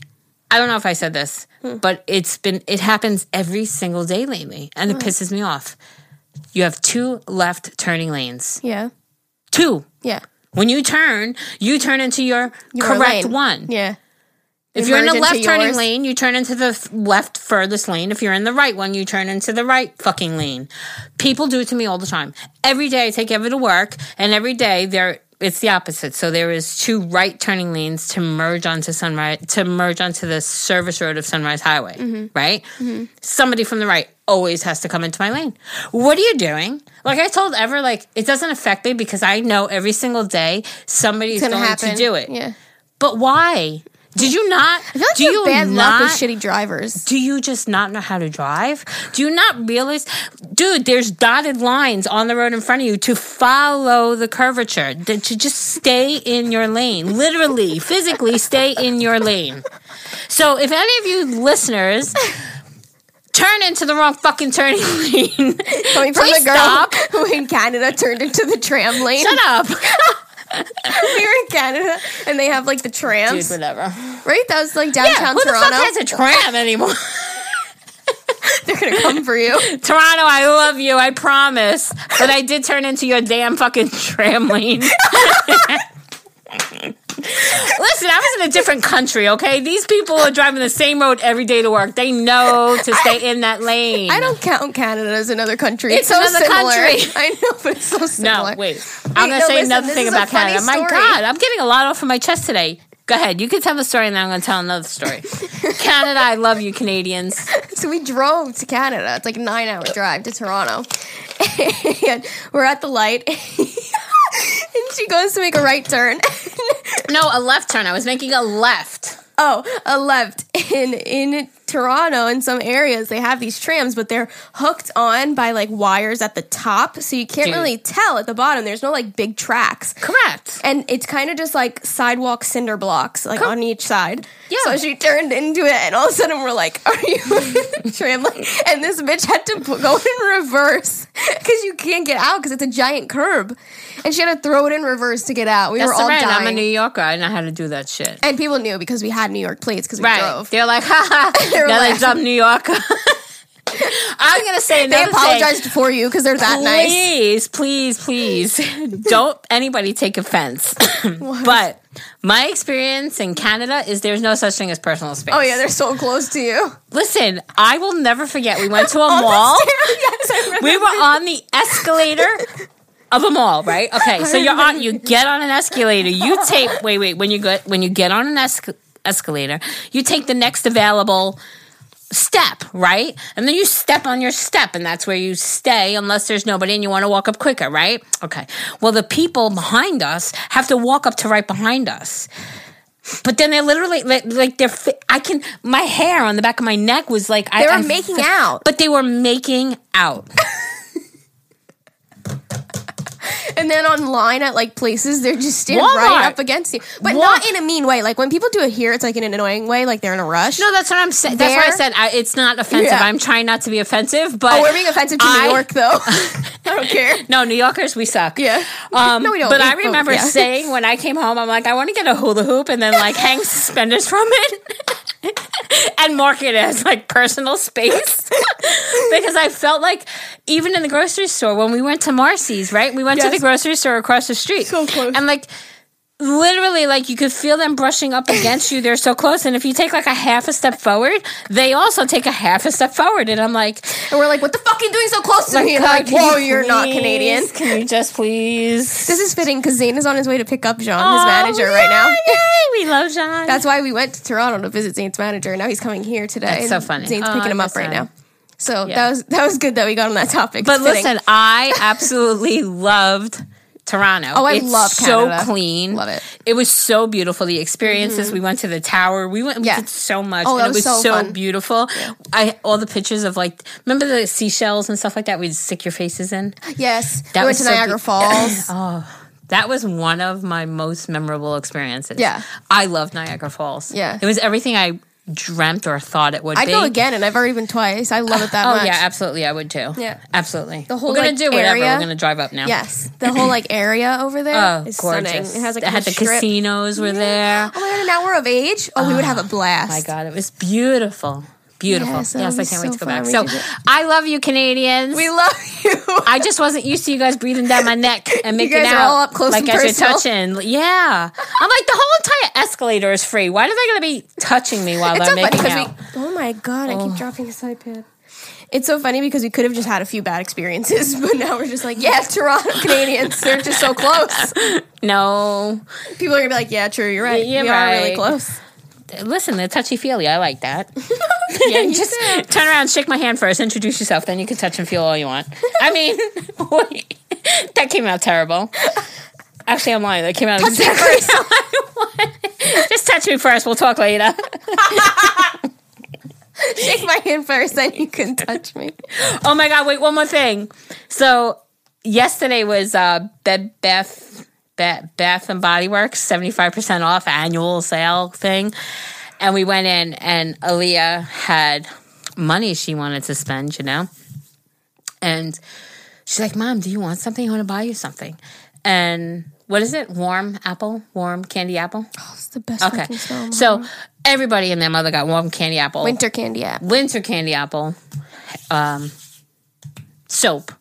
S3: I don't know if I said this,
S2: Hmm.
S3: but it's been it happens every single day lately, and it pisses me off. You have two left turning lanes.
S2: Yeah,
S3: Two.
S2: yeah.
S3: When you turn, you turn into your,
S2: Your
S3: correct
S2: lane.
S3: one.
S2: Yeah.
S3: If
S2: You
S3: you're in the left turning
S2: yours.
S3: lane, you turn into the left furthest lane. If you're in the right one, you turn into the right fucking lane. People do it to me all the time. Every day I take Eva to work, and every day there it's the opposite. So there is two right turning lanes to merge onto Sunrise to merge onto the service road of Sunrise Highway.
S2: Mm-hmm.
S3: Right? Somebody from the right always has to come into my lane. What are you doing? Like I told Ever, like it doesn't affect me because I know every single day somebody's
S2: gonna happen.
S3: to do it.
S2: Yeah.
S3: But why? Did you not?
S2: I feel like
S3: do
S2: you bad
S3: not?
S2: luck with shitty drivers.
S3: do you just not know how to drive? Do you not realize, dude? There's dotted lines on the road in front of you to follow the curvature. To just stay in your lane, literally, physically, stay in your lane. So if any of you listeners turn into the wrong fucking turning lane,
S2: Coming from
S3: Please
S2: the girl
S3: stop.
S2: who in Canada turned into the tram lane.
S3: shut up.
S2: we were in Canada and they have like the
S3: Dude,
S2: trams.
S3: whatever.
S2: right? That was like
S3: Yeah,
S2: downtown
S3: who the fuck has a tram anymore?
S2: They're gonna come for you.
S3: Toronto, I love you, I promise. But I did turn into your damn fucking tram lane. Listen, I was in a different country, okay? These people are driving the same road every day to work. They know to stay in that lane.
S2: I don't count Canada as another country.
S3: It's
S2: It's, so
S3: another
S2: similar.
S3: country.
S2: I know, but it's so similar.
S3: No, wait. I'm going to
S2: no,
S3: say
S2: listen,
S3: another thing about Canada. My. God, I'm getting a lot off of my chest today. Go ahead. You can tell the story, and then I'm going to tell another story. Canada, I love you, Canadians.
S2: So we drove to Canada. It's like a nine hour drive to Toronto. and we're at the light. And she goes to make a right turn.
S3: No, a left turn. I was making a left.
S2: oh, a left. In in Toronto, in some areas, they have these trams, but they're hooked on by like wires at the top, so you can't
S3: Dude.
S2: really tell at the bottom. There's no like big tracks.
S3: Correct.
S2: And it's kind of just like sidewalk cinder blocks, like on each side.
S3: Yeah.
S2: So she turned into it, and all of a sudden we're like, "Are you tram?" And this bitch had to go in reverse because you can't get out because it's a giant curb, and she had to throw it in reverse to get out. We
S3: That's
S2: were all
S3: right.
S2: dying.
S3: I'm a New Yorker. I know how to do that shit.
S2: and people knew because we had New York plates because we
S3: Right.
S2: drove.
S3: They're like, ha ha.
S2: They were
S3: Now they
S2: laughing.
S3: dumb New Yorker. I'm gonna say
S2: They apologized
S3: thing.
S2: for you because they're that nice.
S3: Please, please, please, don't anybody take offense. but my experience in Canada is there's no such thing as personal space.
S2: Oh yeah, they're so close to you.
S3: Listen, I will never forget. We went to a mall.
S2: yes.
S3: We were on the escalator of a mall, right? Okay, so you're on. You get on an escalator. You take. Wait, wait. When you get when you get on an esca- escalator, you take the next available step, right? And then you step on your step, and that's where you stay unless there's nobody and you want to walk up quicker, right? Okay. Well, the people behind us have to walk up to right behind us. But then they're literally like, like they're. I can. My hair on the back of my neck was like I,
S2: They were
S3: I
S2: making out.
S3: but they were making out.
S2: And then online at like places, they're just standing
S3: Walmart.
S2: right up against you, but not in a mean way. Like when people do it here, it's like in an annoying way, like they're in a rush.
S3: No, that's what I'm saying. That's why I said I, it's not offensive.
S2: Yeah.
S3: I'm trying not to be offensive, but
S2: oh, we're being offensive to
S3: I-
S2: New York, though. I don't care.
S3: No, New Yorkers, we suck.
S2: Yeah.
S3: Um,
S2: No, we don't.
S3: But
S2: We-
S3: I
S2: oh,
S3: remember
S2: yeah.
S3: saying when I came home, I'm like, I want to get a hula hoop and then like hang suspenders from it. and mark it as like personal space because I felt like even in the grocery store when we went to Marcy's, right? We went to the grocery store across the street,
S2: So close.
S3: and like literally, like you could feel them brushing up against you. They're so close, and if you take like a half a step forward, they also take a half a step forward, and I'm like,
S2: And we're like, what the fuck are you doing so close to me? And
S3: God,
S2: they're like, whoa,
S3: you
S2: are not Canadian.
S3: Can you just please?
S2: This is fitting because Zane is on his way to pick up Jean, his manager, right now.
S3: Yay, we love John.
S2: That's why we went to Toronto to visit Zane's manager. Now he's coming here today.
S3: That's so funny.
S2: Zane's
S3: Oh,
S2: picking him up right now. So
S3: Yeah.
S2: that was that was good that we got on that topic.
S3: But listen, I absolutely loved Toronto.
S2: Oh, I
S3: it's
S2: love
S3: so clean.
S2: Love it.
S3: It was so beautiful. The experiences. Mm-hmm. We went to the tower. We went. We
S2: Yeah.
S3: did so much.
S2: Oh,
S3: and it
S2: was
S3: was
S2: so
S3: so, beautiful. I all the pictures of like remember the seashells and stuff like that. We'd stick your faces in.
S2: yes,
S3: That
S2: we went to
S3: so
S2: Niagara
S3: be-
S2: Falls. Oh.
S3: That was one of my most memorable experiences.
S2: Yeah.
S3: I love Niagara Falls.
S2: Yeah.
S3: it was everything I dreamt or thought it would
S2: I'd
S3: be.
S2: go again, and I've already been twice. I love it that way.
S3: Oh
S2: much.
S3: yeah, absolutely. I would too.
S2: Yeah.
S3: absolutely.
S2: The whole,
S3: We're gonna do whatever.
S2: area-
S3: We're gonna drive up now.
S2: Yes, the whole like area over there
S3: Oh,
S2: is
S3: gorgeous.
S2: stunning. It has like
S3: It had the
S2: strip.
S3: casinos were there.
S2: Oh my god! And now we're of age. Oh, we would have a oh blast.
S3: My God, it was beautiful. Beautiful.
S2: Yes,
S3: Yes, I can't wait to go back. So. I love you, Canadians.
S2: we love you.
S3: I just wasn't used to you guys breathing down my neck and making out
S2: all up close
S3: like
S2: and
S3: as you're touching. Yeah, I'm like the whole entire escalator is free. Why are they going to be touching me while
S2: It's
S3: they're
S2: so
S3: making
S2: because
S3: out?
S2: we. Oh my god! I keep oh. dropping his iPad. It's so funny because we could have just had a few bad experiences, but now we're just like, yeah, Toronto Canadians, they're just so close.
S3: No,
S2: People are gonna be like, yeah, true, you're right.
S3: You're
S2: we are really close.
S3: Listen, they're touchy feely. I like that.
S2: Yeah,
S3: just
S2: do.
S3: turn around, shake my hand first, introduce yourself, then you can touch and feel all you want. I mean, wait, that came out terrible. Actually, I'm lying. That came out
S2: me
S3: exactly
S2: first.
S3: how I wanted. Just touch me first. We'll talk later.
S2: Shake my hand first, then you can touch me.
S3: Oh my god! Wait, one more thing. So yesterday was uh, Bed Bath Ba- Bath and Body Works seventy five percent off annual sale thing, and we went in, and Aaliyah had money she wanted to spend, you know, and she's like, "Mom, do you want something? I want to buy you something." And what is it? Warm apple, warm candy apple.
S2: It's the best
S3: Okay,
S2: smell.
S3: so everybody and their mother got warm candy apple
S2: winter candy apple.
S3: winter candy apple um, soap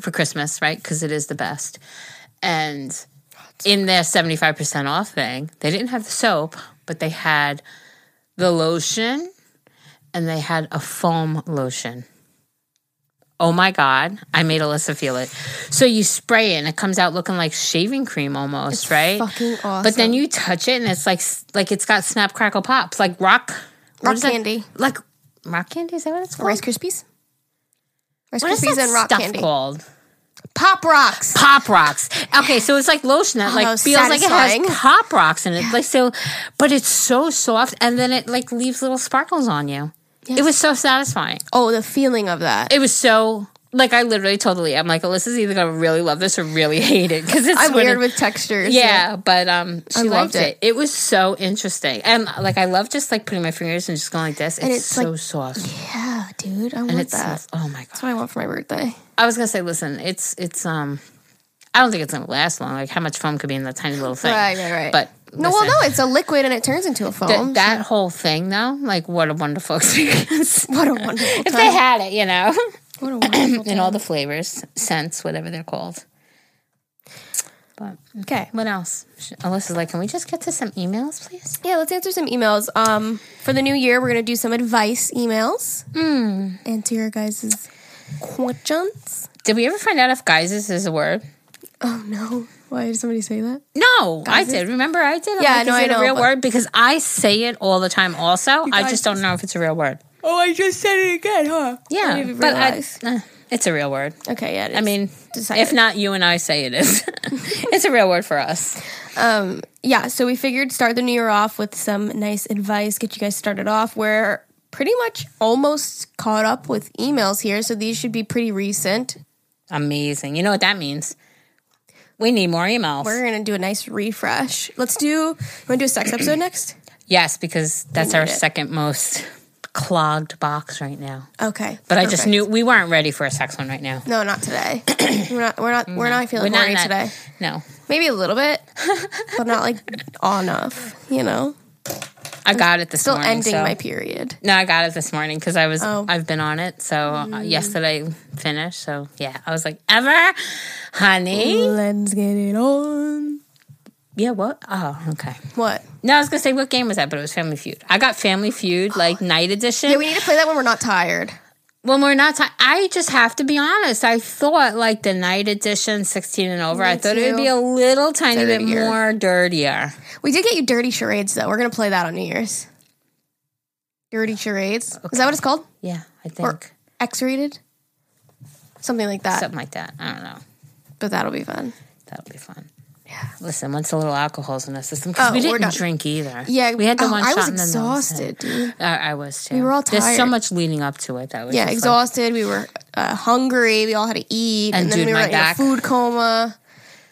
S3: for Christmas, right? Because it is the best. And in their 75% off thing, they didn't have the soap, but they had the lotion and they had a foam lotion. Oh my God. I made Alyssa feel it. So you spray it and it comes out looking like shaving cream almost, right?
S2: fucking awesome.
S3: But then you touch it and it's like like it's got snap crackle pops, like rock
S2: Rock
S3: is that?
S2: candy.
S3: Like rock candy? Is that what it's called?
S2: Rice Krispies. Rice Krispies and rock candy.
S3: called?
S2: Pop rocks.
S3: Pop rocks. Okay, so it's like lotion that
S2: Oh,
S3: like
S2: was
S3: feels like it has pop rocks in it. Like so, but it's so soft, and then it like leaves little sparkles on you. It was so satisfying.
S2: Oh, the feeling of that.
S3: It was so like I literally totally. I'm like Alyssa's either gonna really love this or really hate it because it's
S2: I'm weird
S3: it-
S2: with textures.
S3: Yeah, but um, she
S2: I
S3: loved
S2: loved
S3: it.
S2: it.
S3: it. was so interesting, and like I love just like putting my fingers and just going like this. It's,
S2: And it's,
S3: so
S2: like-
S3: soft,
S2: Yeah, dude. I
S3: and
S2: want
S3: it's
S2: that.
S3: oh my god.
S2: That's what I want for my birthday.
S3: I was gonna say, listen, it's it's um, I don't think it's gonna last long. Like how much foam could be in that tiny little thing?
S2: Right, right, right.
S3: But
S2: No, well, no, it's a liquid and it turns into a foam.
S3: th- that whole thing though, like what a wonderful experience.
S2: what a wonderful
S3: if
S2: time.
S3: they had it, you know,
S2: what a wonderful
S3: in all the flavors, scents, whatever they're called. But
S2: Okay.
S3: what else? Alyssa's like, can we just get to some emails, please?
S2: Yeah, let's answer some emails. Um, for the new year, we're gonna do some advice emails.
S3: Hmm.
S2: Answer your guys' questions.
S3: Did we ever find out if geizes is a word?
S2: Oh no! Why did somebody say that?
S3: No, I did. Remember, I did. I'm
S2: Yeah,
S3: like,
S2: no,
S3: is
S2: I
S3: it
S2: know,
S3: a real
S2: but-
S3: word? Because I say it all the time. Also, I just don't know if it's a real word.
S2: Oh, I just said it again, huh?
S3: Yeah,
S2: I
S3: but I,
S2: realize.
S3: eh, it's a real word.
S2: Okay, yeah. It is.
S3: I mean,
S2: Decided.
S3: if not you and I say it is, it's a real word for us.
S2: yeah. So we figured start the new year off with some nice advice. Get you guys started off. We're pretty much almost caught up with emails here, so these should be pretty recent.
S3: Amazing. You know what that means? We need more emails.
S2: We're gonna do a nice refresh. Let's do. You want to do a sex episode next?
S3: yes, because that's our
S2: it.
S3: second most clogged box right now.
S2: Okay.
S3: But I just knew we weren't ready for a sex one right now.
S2: No, not today. we're not. We're not. We're not feeling
S3: We're
S2: horny
S3: that-
S2: today.
S3: No,
S2: Maybe a little bit, but not like enough. You know,
S3: I got it this
S2: still
S3: morning.
S2: ending
S3: so-
S2: my period.
S3: No, I got it this morning because I was
S2: Oh.
S3: I've been on it. So uh, yesterday finished. So yeah, I was like, ever, honey.
S2: Let's get it on.
S3: Yeah. What? Oh, okay.
S2: What?
S3: No, I was gonna say what game was that, but it was Family Feud. I got Family Feud like night edition.
S2: Yeah, we need to play that when we're not tired.
S3: When we're not, ti I just have to be honest. I thought like the night edition, sixteen and over. I
S2: Me
S3: thought it would be a little tiny bit more dirtier.
S2: We did get you dirty charades though. We're gonna play that on New Year's. Dirty charades. Is that what it's called?
S3: Yeah, I think
S2: Or X-rated? Something like that.
S3: something like that. I don't know.
S2: But that'll be fun.
S3: That'll be fun. Yeah. Listen, once a little alcohol's in the system, because
S2: Oh,
S3: we didn't drink either.
S2: Yeah,
S3: we had the
S2: oh,
S3: one
S2: I was
S3: and then
S2: exhausted, dude.
S3: I, I was too.
S2: We were all tired.
S3: There's so much leading up to it that was
S2: Yeah,
S3: just like-
S2: exhausted. we were uh, hungry. We all had to eat,
S3: And
S2: and, then
S3: dude,
S2: we were
S3: my
S2: in a food coma.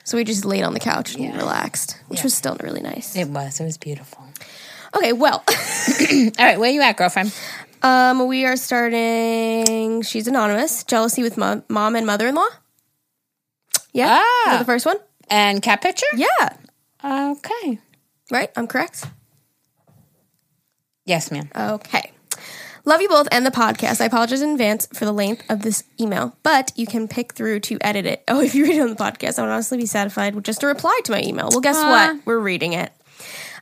S2: So we just laid on the couch and relaxed, which
S3: Yeah.
S2: was still really nice.
S3: it was. It was beautiful.
S2: Okay, well,
S3: All right, where you at, girlfriend?
S2: um, we are starting. She's anonymous. Jealousy with mom, mom and mother-in-law. Yeah,
S3: Ah.
S2: the first one?
S3: And cat picture?
S2: Yeah,
S3: Okay.
S2: right. I'm correct.
S3: Yes, ma'am.
S2: Okay. Love you both and the podcast. I apologize in advance for the length of this email, but you can pick through to edit it. Oh, if you read it on the podcast, I would honestly be satisfied with just a reply to my email. Well, guess uh, what? We're reading it.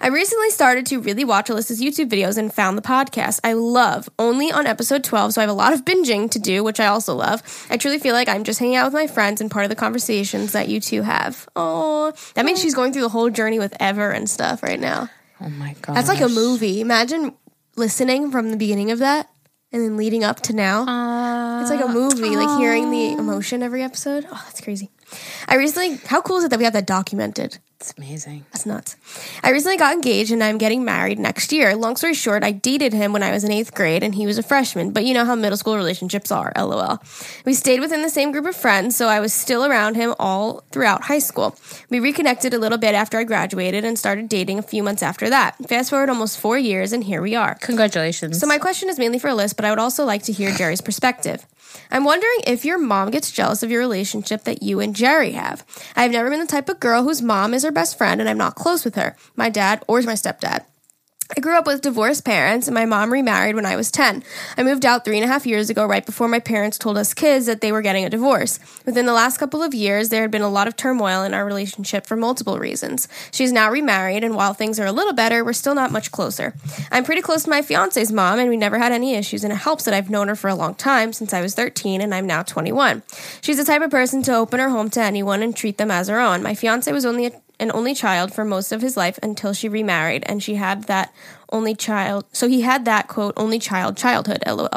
S2: I recently started to really watch Alyssa's YouTube videos and found the podcast I love. Only on episode 12, so I have a lot of binging to do, which I also love. I truly feel like I'm just hanging out with my friends and part of the conversations that you two have. Oh, that means she's going through the whole journey with Ever and stuff right now.
S3: Oh my god.
S2: That's like a movie. Imagine listening from the beginning of that and then leading up to now. it's like a movie, like hearing the emotion every episode. Oh, that's crazy. I recently, how cool is it that we have that documented?
S3: It's amazing.
S2: That's nuts. I recently got engaged and I'm getting married next year. Long story short, I dated him when I was in eighth grade and he was a freshman, but you know how middle school relationships are, lol. We stayed within the same group of friends, so I was still around him all throughout high school. We reconnected a little bit after I graduated and started dating a few months after that. Fast forward almost four years and here we are.
S3: Congratulations.
S2: So my question is mainly for Liss, but I would also like to hear Geri's perspective. I'm wondering if your mom gets jealous of your relationship that you and Geri have. I've never been the type of girl whose mom is her best friend and I'm not close with her, my dad or my stepdad. I grew up with divorced parents, and my mom remarried when I was 10. I moved out three and a half years ago, right before my parents told us kids that they were getting a divorce. Within the last couple of years, there had been a lot of turmoil in our relationship for multiple reasons. She's now remarried, and while things are a little better, we're still not much closer. I'm pretty close to my fiance's mom, and we never had any issues, and it helps that I've known her for a long time since I was 13 and I'm now 21. She's the type of person to open her home to anyone and treat them as her own. My fiance was only a an only child for most of his life until she remarried, and she had that only child. So he had that quote only child childhood. LOL.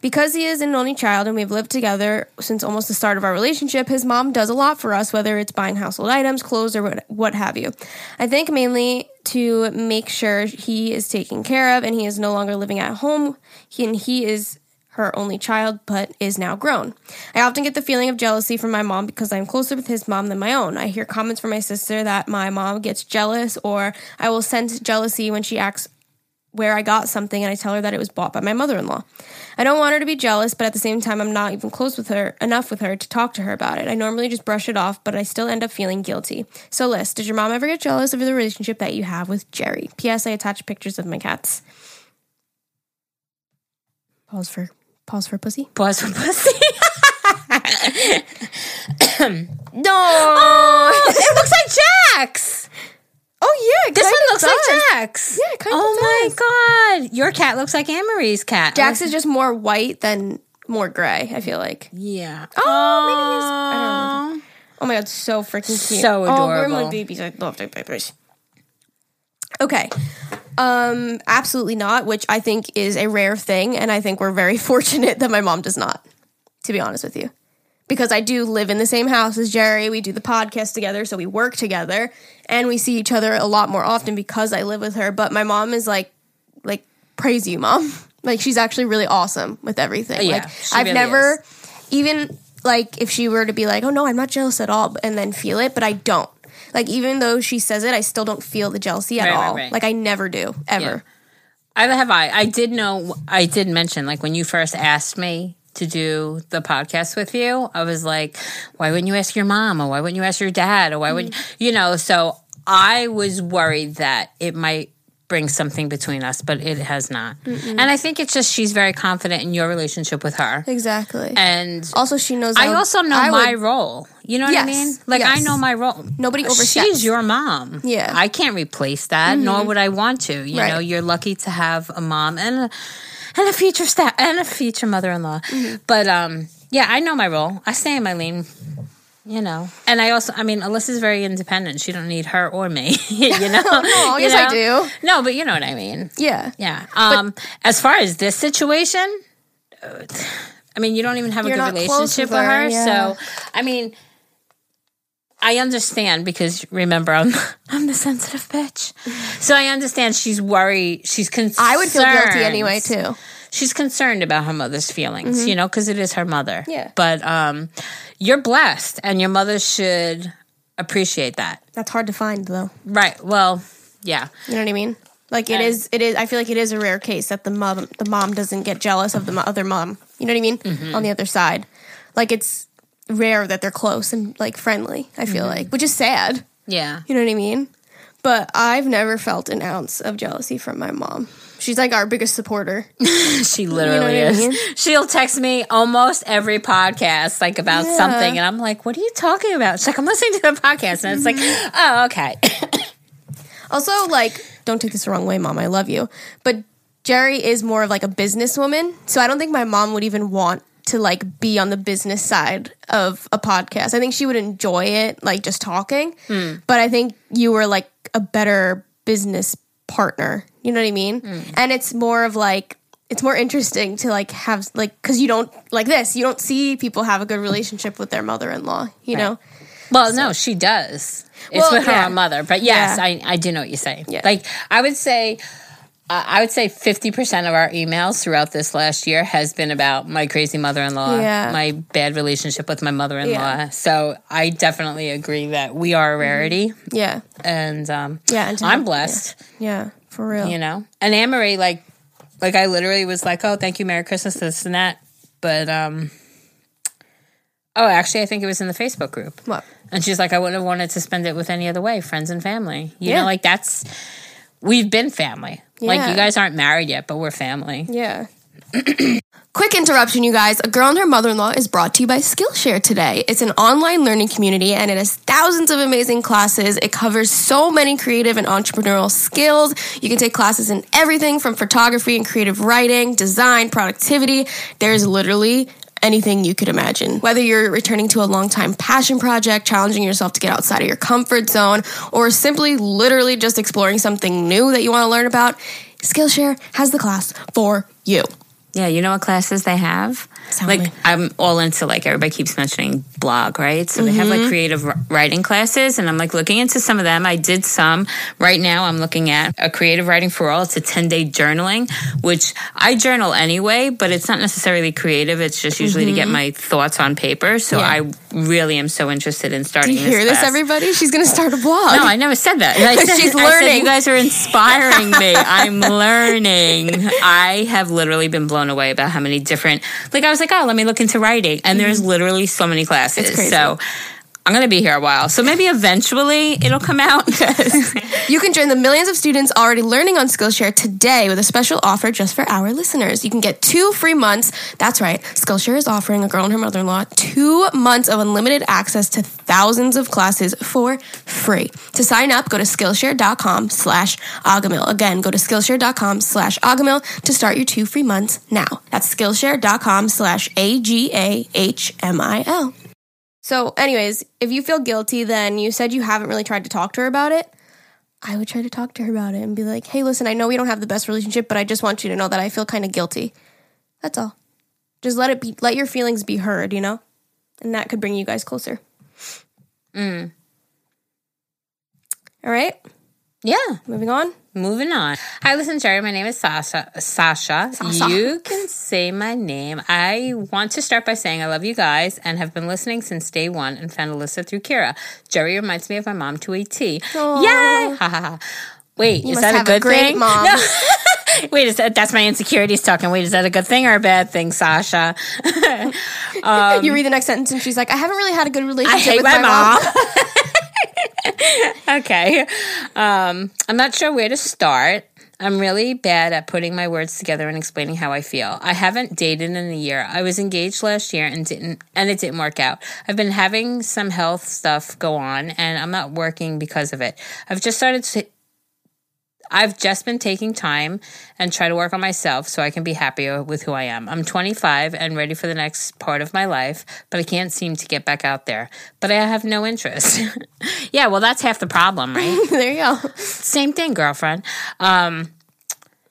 S2: Because he is an only child and we've lived together since almost the start of our relationship, his mom does a lot for us, whether it's buying household items, clothes, or what, what have you. I think mainly to make sure he is taken care of and he is no longer living at home. He, and he is her only child, but is now grown. I often get the feeling of jealousy from my mom because I'm closer with his mom than my own. I hear comments from my sister that my mom gets jealous, or I will sense jealousy when she asks where I got something and I tell her that it was bought by my mother in law. I don't want her to be jealous, but at the same time, I'm not even close with her enough with her to talk to her about it. I normally just brush it off, but I still end up feeling guilty. So, Liss, did your mom ever get jealous of the relationship that you have with Geri? P.S. I attach pictures of my cats. Pause for pause for pussy.
S3: Pause for pussy.
S2: No.
S3: Oh, it looks like Jax.
S2: Oh yeah,
S3: This one looks
S2: does.
S3: like Jax.
S2: Yeah, it kind of
S3: Oh my god, your cat looks like Anne Marie's cat.
S2: Jax is just more white than more gray. I feel like.
S3: yeah.
S2: Oh, maybe he's. I don't remember. Oh my god, so freaking cute.
S3: So
S2: oh,
S3: adorable.
S2: Oh, we're my babies. I love their babies. Okay. Um, absolutely not, which I think is a rare thing, and I think we're very fortunate that my mom does not, to be honest with you. Because I do live in the same house as Geri. We do the podcast together, so we work together and we see each other a lot more often because I live with her. But my mom is like like praise you, mom. Like she's actually really awesome with everything.
S3: Yeah,
S2: like I've
S3: really
S2: never even like if she were to be like, "Oh no, I'm not jealous at all," and then feel it, but I don't. Like even though she says it, I still don't feel the jealousy at
S3: Right, right,
S2: Like I never do ever.
S3: I have I. I did know. I did mention like when you first asked me to do the podcast with you, I was like, why wouldn't you ask your mom or why wouldn't you ask your dad or why would
S2: Mm.
S3: you know? So I was worried that it might bring something between us, but it has not. And I think it's just she's very confident in your relationship with her,
S2: Exactly.
S3: and
S2: also, she knows.
S3: I
S2: would-
S3: also know
S2: I
S3: my
S2: would-
S3: role. You know what I mean? Like I know my role.
S2: Nobody oversteps.
S3: She's your mom.
S2: Yeah. Mm-hmm.
S3: I can't replace that, nor would I want to. You
S2: Right.
S3: know, you're lucky to have a mom and a, and a future staff and a future mother-in-law.
S2: Mm-hmm.
S3: But um, yeah, I know my role. I stay in my lane. You know, and I also, I mean, Alyssa's very independent. She don't need her or me. you know,
S2: No, yes, I do.
S3: No, but you know what I mean.
S2: Yeah.
S3: Yeah. Um, as far as this situation, uh, I mean, you don't even have a good relationship
S2: with
S3: with
S2: her,
S3: her.
S2: yeah.
S3: So, I mean, I understand because remember, I'm I'm the sensitive bitch. So I understand she's worried. She's concerned.
S2: I would feel guilty anyway too.
S3: She's concerned about her mother's feelings, you know, because it is her mother.
S2: Mm-hmm. Yeah.
S3: But um, you're blessed, and your mother should appreciate that.
S2: That's hard to find though.
S3: Right. Well, yeah.
S2: You know what I mean? Like it
S3: And-
S2: is. It is. I feel like it is a rare case that the mom, the mom doesn't get jealous of the other mom. You know what I mean?
S3: Mm-hmm.
S2: On the other side, like it's rare that they're close and like friendly. I feel
S3: Mm-hmm.
S2: like, which is sad.
S3: Yeah.
S2: You know what I mean? But I've never felt an ounce of jealousy from my mom. She's like our biggest supporter.
S3: She literally
S2: what I
S3: is.
S2: mean?
S3: She'll text me almost every podcast, like about
S2: Yeah.
S3: something, and I'm like, "What are you talking about?" She's like, "I'm listening to the podcast," and it's like,
S2: Mm-hmm.
S3: "Oh, okay."
S2: Also, like, don't take this the wrong way, mom. I love you. But Geri is more of like a businesswoman. So I don't think my mom would even want to like be on the business side of a podcast. I think she would enjoy it, like just talking. But I think you were like a better business partner. You know what I mean? And it's more of like, it's more interesting to like have like because you don't like this you don't see people have a good relationship with their mother-in-law you know
S3: Well, no, she does. It's
S2: Well,
S3: with her
S2: yeah.
S3: own mother, but yes,
S2: Yeah.
S3: I, I do know what you're saying.
S2: Yeah.
S3: Like I would say, uh, I would say fifty percent of our emails throughout this last year has been about my crazy mother-in-law,
S2: Yeah.
S3: my bad relationship with my mother-in-law.
S2: Yeah.
S3: So I definitely agree that we are a rarity,
S2: Yeah.
S3: and um,
S2: Yeah, and
S3: I'm blessed.
S2: Yeah. For real.
S3: You know, and Anne Marie, like, like I literally was like, "Oh, thank you, Merry Christmas, this and that," but um. Oh, actually, I think it was in the Facebook group.
S2: What?
S3: And she's like, I wouldn't have wanted to spend it with any other way, friends and family. You
S2: Yeah.
S3: know, like that's we've been family. Like you guys aren't married yet, but we're family.
S2: Yeah. Quick interruption, you guys. A Girl and Her Mother in Law is brought to you by Skillshare today. It's an online learning community and it has thousands of amazing classes. It covers so many creative and entrepreneurial skills. You can take classes in everything from photography and creative writing, design, productivity. There's literally anything you could imagine. Whether you're returning to a long-time passion project, challenging yourself to get outside of your comfort zone, or simply literally just exploring something new that you want to learn about, Skillshare has the class for you.
S3: Yeah, you know what classes they have? Like. I'm all into like everybody keeps mentioning blog, right? So they have
S2: Mm-hmm.
S3: like creative writing classes and I'm like looking into some of them. I did some. Right now I'm looking at a creative writing for all. It's a 10-day journaling, which I journal anyway, but it's not necessarily creative. It's just usually to get my thoughts on paper. So
S2: Mm-hmm. Yeah.
S3: I really am so interested in
S2: Do
S3: starting
S2: you hear this,
S3: class.
S2: everybody? She's going to start a blog.
S3: No, I never said that. Said,
S2: She's
S3: I said
S2: learning.
S3: you guys are inspiring me. I'm learning. I have literally been blown away about how many different. Like I was like, oh, let me look into writing, and there's mm-hmm. literally so many classes. So. I'm gonna be here a while, so maybe eventually it'll come out.
S2: You can join the millions of students already learning on Skillshare today with a special offer just for our listeners. You can get two free months. That's right. Skillshare is offering a girl and her mother-in-law two months of unlimited access to thousands of classes for free. To sign up, go to Skillshare.com slash Agamil. Again, go to Skillshare.com slash Agamil to start your two free months now. That's Skillshare.com slash A-G-A-H-M-I-L. So, anyways, if you feel guilty, then you said you haven't really tried to talk to her about it. I would try to talk to her about it and be like, hey, listen, I know we don't have the best relationship, but I just want you to know that I feel kind of guilty. That's all. Just let it be, let your feelings be heard, you know? And that could bring you guys closer.
S3: Mm.
S2: All right,
S3: yeah,
S2: moving on.
S3: Moving on. Hi, listen, Geri. My name is Sasha. Sasha.
S2: Sasha.
S3: You can say my name. I want to start by saying I love you guys and have been listening since day one and found Alyssa through Kira. Geri reminds me of my mom to a T. Yay! Ha ha ha. Wait,
S2: You
S3: is that a
S2: a
S3: good
S2: great
S3: thing?
S2: mom.
S3: No. Wait, is that that's my insecurities talking? Wait, is that a good thing or a bad thing, Sasha?
S2: you read the next sentence and she's like, I haven't really had a good relationship
S3: Um, I hate
S2: with
S3: my,
S2: my,
S3: mom. okay. Um, I'm not sure where to start. I'm really bad at putting my words together and explaining how I feel. I haven't dated in a year. I was engaged last year and didn't and it didn't work out. I've been having some health stuff go on and I'm not working because of it. I've just started to I've just been taking time and try to work on myself so I can be happier with who I am. I'm 25 and ready for the next part of my life, but I can't seem to get back out there. But I have no interest. yeah, well, that's half the problem, right?
S2: there you go.
S3: Same thing, girlfriend. Um,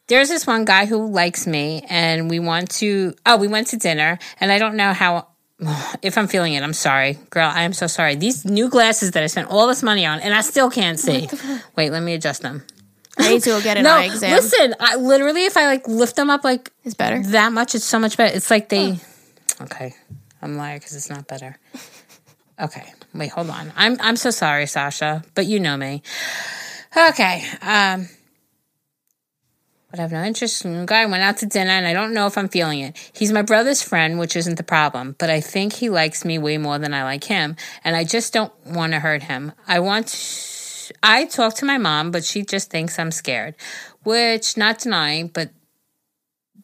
S3: there's this one guy who likes me, and we want to. Oh, we went to dinner, and I don't know how. If I'm feeling it, I'm sorry, girl. I am so sorry. These new glasses that I spent all this money on, and I still can't see. Wait, let me adjust them.
S2: I need to go get an
S3: No,
S2: eye exam.
S3: listen. I literally, if I like lift them up like
S2: It's better.
S3: that much, it's so much better. It's like they. Okay, I'm lying because it's not better. Okay, wait, hold on. I'm I'm so sorry, Sasha, but you know me. Okay, um, but I have no interest in guy. Went out to dinner, and I don't know if I'm feeling it. He's my brother's friend, which isn't the problem, but I think he likes me way more than I like him, and I just don't want to hurt him. I want. I talk to my mom, but she just thinks I'm scared, which not denying, but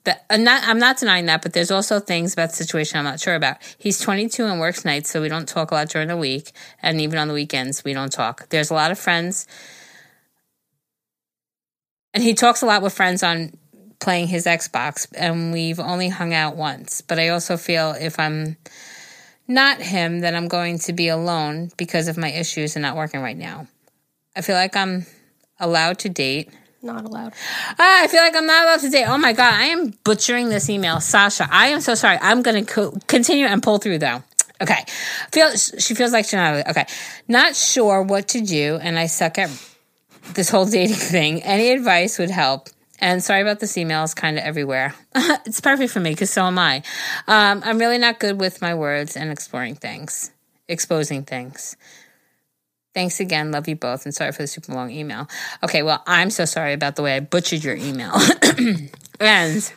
S3: that I'm uh, not I'm not denying that, but there's also things about the situation I'm not sure about. He's 22 and works nights, so we don't talk a lot during the week, and even on the weekends we don't talk. There's a lot of friends, and he talks a lot with friends on playing his Xbox, and we've only hung out once. But I also feel if I'm not him, then I'm going to be alone because of my issues and not working right now. I feel like I'm allowed to date.
S2: Not allowed.
S3: Ah, I feel like I'm not allowed to date. Oh my god, I am butchering this email, Sasha. I am so sorry. I'm going to co- continue and pull through though. Okay. Feels she feels like she's not okay. Not sure what to do, and I suck at this whole dating thing. Any advice would help. And sorry about this email. It's kind of everywhere. it's perfect for me because so am I. Um, I'm really not good with my words and exploring things, exposing things. Thanks again. Love you both. And sorry for the super long email. Okay, well, I'm so sorry about the way I butchered your email. and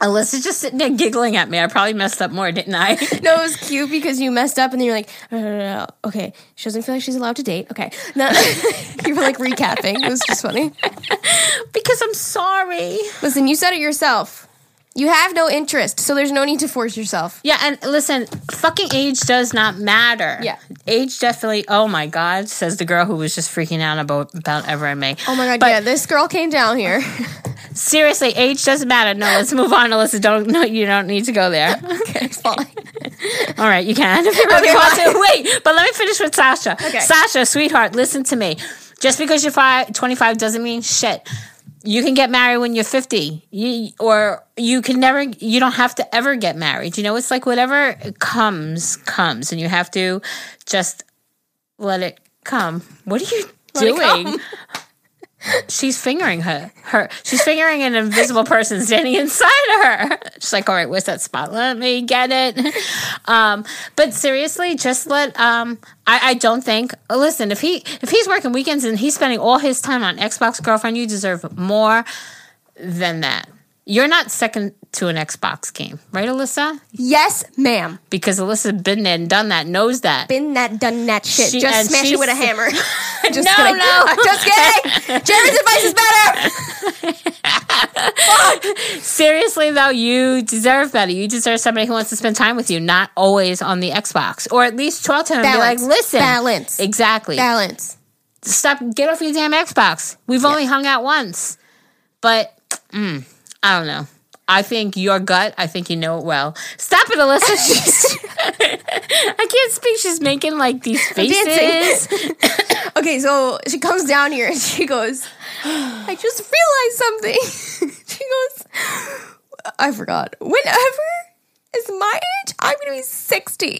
S3: Alyssa's just sitting there giggling at me. I probably messed up more, didn't I?
S2: No, it was cute because you messed up and then you're like, no, no, no, okay, she doesn't feel like she's allowed to date. Okay. No, you were like recapping. It was just funny.
S3: because I'm sorry.
S2: Listen, you said it yourself. You have no interest, so there's no need to force yourself.
S3: Yeah, and listen, fucking age does not matter.
S2: Yeah.
S3: Age definitely, oh my God, says the girl who was just freaking out about, about Ever and May.
S2: Oh my god,
S3: But-
S2: yeah, this girl came down here.
S3: Seriously, age doesn't matter. No, let's move on, Alyssa. Don't, no, you don't need to go there.
S2: okay, fine.
S3: All right, you can if you really
S2: Okay,
S3: want to. Wait, but let me finish with Sasha.
S2: Okay.
S3: Sasha, sweetheart, listen to me. Just because you're five, 25 doesn't mean shit. You can get married when you're 50. You, or you can never, you don't have to ever get married. You know, it's like whatever comes, comes. And you have to just let it come. What are you
S2: Let
S3: doing? She's fingering her. Her. She's fingering an invisible person standing inside of her. She's like, all right, where's that spot? Let me get it. Um, but seriously, just let. Um, I, I don't think. Listen, if he if he's working weekends and he's spending all his time on Xbox, girlfriend, you deserve more than that. You're not second to an Xbox game, right, Alyssa?
S2: Yes, ma'am.
S3: Because Alyssa's been there and done that, knows that.
S2: Been that, done that shit.
S3: She-
S2: just smash it with a hammer. just
S3: No,
S2: kidding.
S3: no.
S2: I'm just kidding. Jeremy's advice is better.
S3: Seriously though, you deserve better. You deserve somebody who wants to spend time with you, not always on the Xbox. Or at least talk to him
S2: Balance.
S3: and be like, listen.
S2: Balance.
S3: Exactly.
S2: Balance.
S3: Stop get off your damn Xbox. We've only hung out once. But mm, I don't know. I think your gut, I think you know it well. Stop it, Alyssa. I can't speak. She's making like these faces.
S2: Okay, so she comes down here and she goes, I just realized something. she goes, I forgot. Whenever is my age, I'm going to be 60.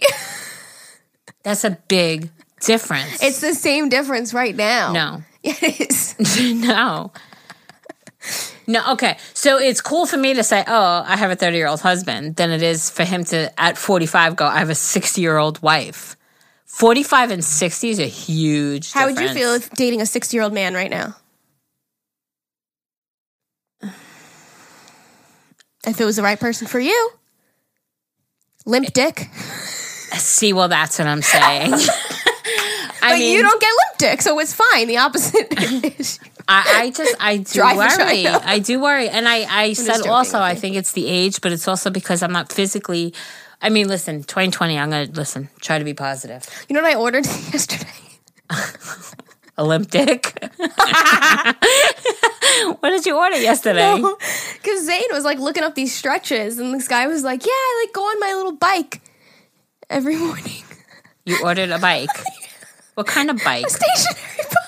S3: That's a big difference.
S2: It's the same difference right now.
S3: no.
S2: It is.
S3: no. No, okay. So it's cool for me to say, oh, I have a 30 year old husband, than it is for him to, at 45, go, I have a 60 year old wife. 45 and 60 is a huge
S2: How would you feel if dating a 60 year old man right now? If it was the right person for you. Limp dick.
S3: See, well, that's what I'm saying. I
S2: But
S3: mean,
S2: you don't get limp dick, so it's fine. The opposite is
S3: I, I just, I do worry. I do worry. And I, I said
S2: joking,
S3: also, I think it's the age, but it's also because I'm not physically. I mean, listen, 2020, I'm going to, listen, try to be positive.
S2: You know what I ordered yesterday?
S3: Olympic. what did you order yesterday?
S2: Because Zane was like looking up these stretches, and this guy was like, "Yeah, I like go on my little bike every morning,
S3: You ordered a bike. What kind of bike?
S2: stationary bike.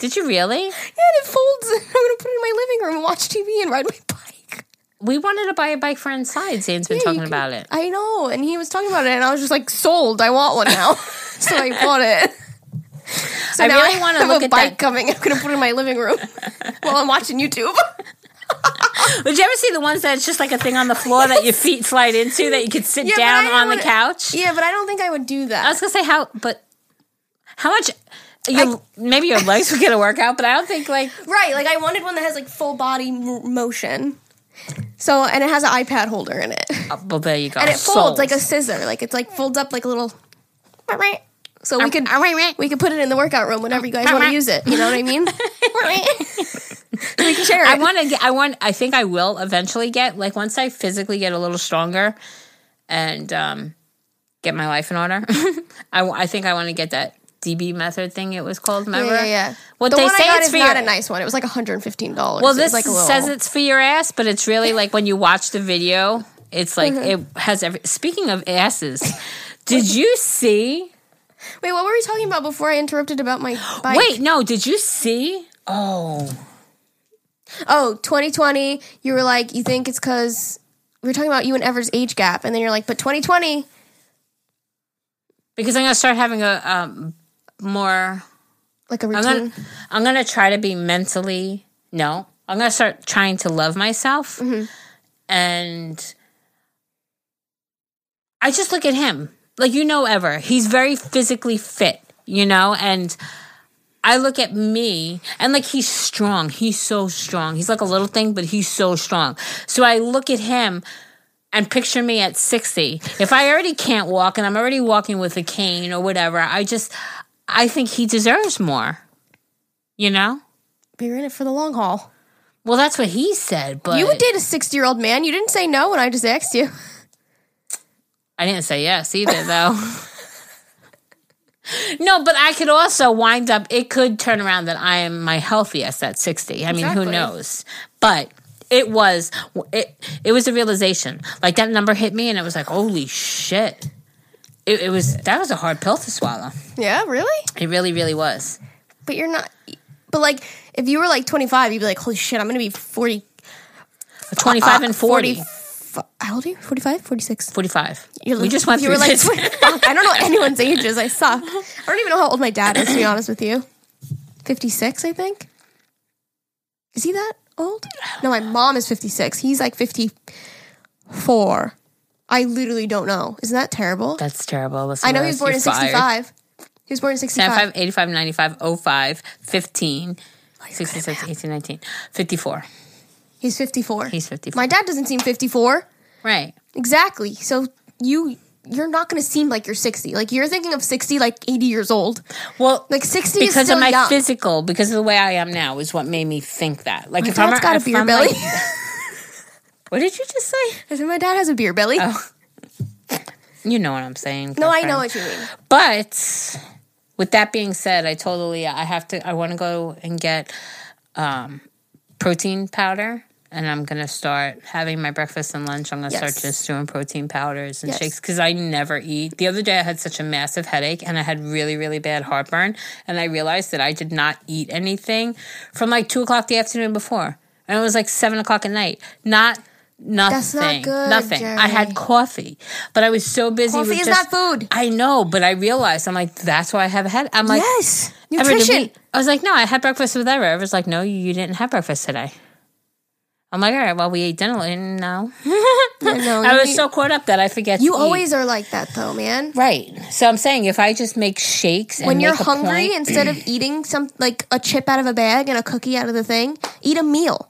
S3: Did you really?
S2: Yeah, and it folds. I'm gonna put it in my living room and watch TV and ride my bike."
S3: We wanted to buy a bike for inside. Zane's been
S2: Yeah, you
S3: talking
S2: can-
S3: about it.
S2: I know, and he was talking about it, and I was just like, "Sold! I want one now." so I bought it. So
S3: I
S2: now
S3: really
S2: I
S3: wanna
S2: have
S3: look
S2: a
S3: at
S2: bike
S3: that.
S2: coming. I'm gonna put it in my living room while I'm watching YouTube.
S3: Did you ever see the ones that it's just like a thing on the floor that your feet slide into that you could sit
S2: Yeah, but
S3: down
S2: don't
S3: on the
S2: wanna-
S3: couch?
S2: yeah, but I don't think I would do that.
S3: I was gonna say how, but how much? Your, maybe your legs would get a workout, but I don't think like
S2: Right, like I wanted one that has like full body m- motion. So and it has an iPad holder in it,
S3: oh, well there you go.
S2: and it folds
S3: Sold.
S2: like a scissor. Like it's like folds up like a little. So we could we could put it in the workout room whenever you guys want to use it. You know what I mean? we can share it.
S3: I want to get. I want. I think I will eventually get like once I physically get a little stronger, and um, get my life in order. I, I think I want to get that DB method thing. It was called.
S2: yeah,
S3: Remember?
S2: yeah, yeah.
S3: What
S2: the
S3: they say it's
S2: is
S3: for
S2: not
S3: your-
S2: a nice one. It was like 115 dollars.
S3: Well, this
S2: like a little,
S3: says it's for your ass, but it's really like when you watch the video, it's like
S2: Mm-hmm.
S3: it has every. Speaking of asses, did you see?
S2: Wait, what were we talking about before I interrupted about my bike?
S3: Wait, no, did you see? Oh,
S2: Oh, 2020, you were like, you think it's because we were talking about you and Ever's age gap, and then you're like, but 2020,
S3: because I'm gonna start having a um, more.
S2: Like a
S3: I'm
S2: routine.
S3: gonna I'm gonna try to be mentally no. I'm gonna start trying to love myself, mm-hmm. and I just look at him like you know ever. He's very physically fit, you know, and I look at me and like he's strong. He's so strong. He's like a little thing, but he's so strong. So I look at him and picture me at 60. If I already can't walk and I'm already walking with a cane or whatever, I just I think he deserves more. You know?
S2: But you're in it for the long haul.
S3: Well, that's what he said, but
S2: You would date a 60 year old man. You didn't say no when I just asked you.
S3: I didn't say yes either, though. no, but I could also wind up. It could turn around that I am my healthiest at sixty. I mean, who knows? But it was it. It was a realization. Like that number hit me, and it was like, holy shit! It, it was that was a hard pill to swallow.
S2: Yeah, really?
S3: It really, really was.
S2: But you're not. But like, if you were like 25, you'd be like, holy shit, I'm going to be 40.
S3: Twenty-five
S2: uh,
S3: and 40.
S2: 40 How old are you? 45? 46?
S3: 45.
S2: You're,
S3: we just went
S2: you
S3: through
S2: were like, I don't know anyone's ages. I suck. I don't even know how old my dad is, to be honest with you. 56, I think. Is he that old? No, my mom is 56. He's like 54. I literally don't know. Isn't that terrible?
S3: That's terrible. Listen
S2: I know he was born in
S3: You're fired.
S2: 65. He was born in 65.
S3: 75, 85, 95, 05, 15, 66, 18, 19, 54.
S2: He's 54.
S3: He's 54.
S2: My dad doesn't seem 54.
S3: Right.
S2: Exactly. So you you're not going to seem like you're 60. Like you're thinking of 60 like 80 years old.
S3: Well,
S2: Like 60 is
S3: because of my
S2: young.
S3: physical, because of the way I am now, is what made me think that. Like
S2: My
S3: if I'm,
S2: got a beer
S3: I'm
S2: belly.
S3: like- what did you just say?
S2: I said my dad has a beer belly.
S3: Oh, You know what I'm saying.
S2: no, I know what you mean.
S3: But with that being said, I told Aaliyah I have to. I want to go and get um, protein powder, and I'm gonna start having my breakfast and lunch. I'm gonna
S2: Yes.
S3: start just doing protein powders and
S2: Yes.
S3: shakes because I never eat. The other day I had such a massive headache and I had really really bad heartburn, and I realized that I did not eat anything from like two o'clock the afternoon before, and it was like seven o'clock at night. Not. Nothing.
S2: That's not good,
S3: Nothing. I had coffee, but I was so busy.
S2: Coffee
S3: with
S2: is
S3: just-
S2: not food.
S3: I know, but I realized I'm like, that's why I have a head. I'm like,
S2: yes. Nutrition.
S3: we- I was like, no, I had breakfast with Ever. Ever was like, no, you didn't have breakfast today. I'm like, all right, well, we ate dinner. And no,
S2: I know.
S3: I was so caught up that I forget.
S2: You
S3: to eat.
S2: always are like that though, man.
S3: right. So I'm saying if I just make shakes and
S2: When you're hungry,
S3: point-
S2: instead of eating some like a chip out of a bag and a cookie out of the thing, eat a meal.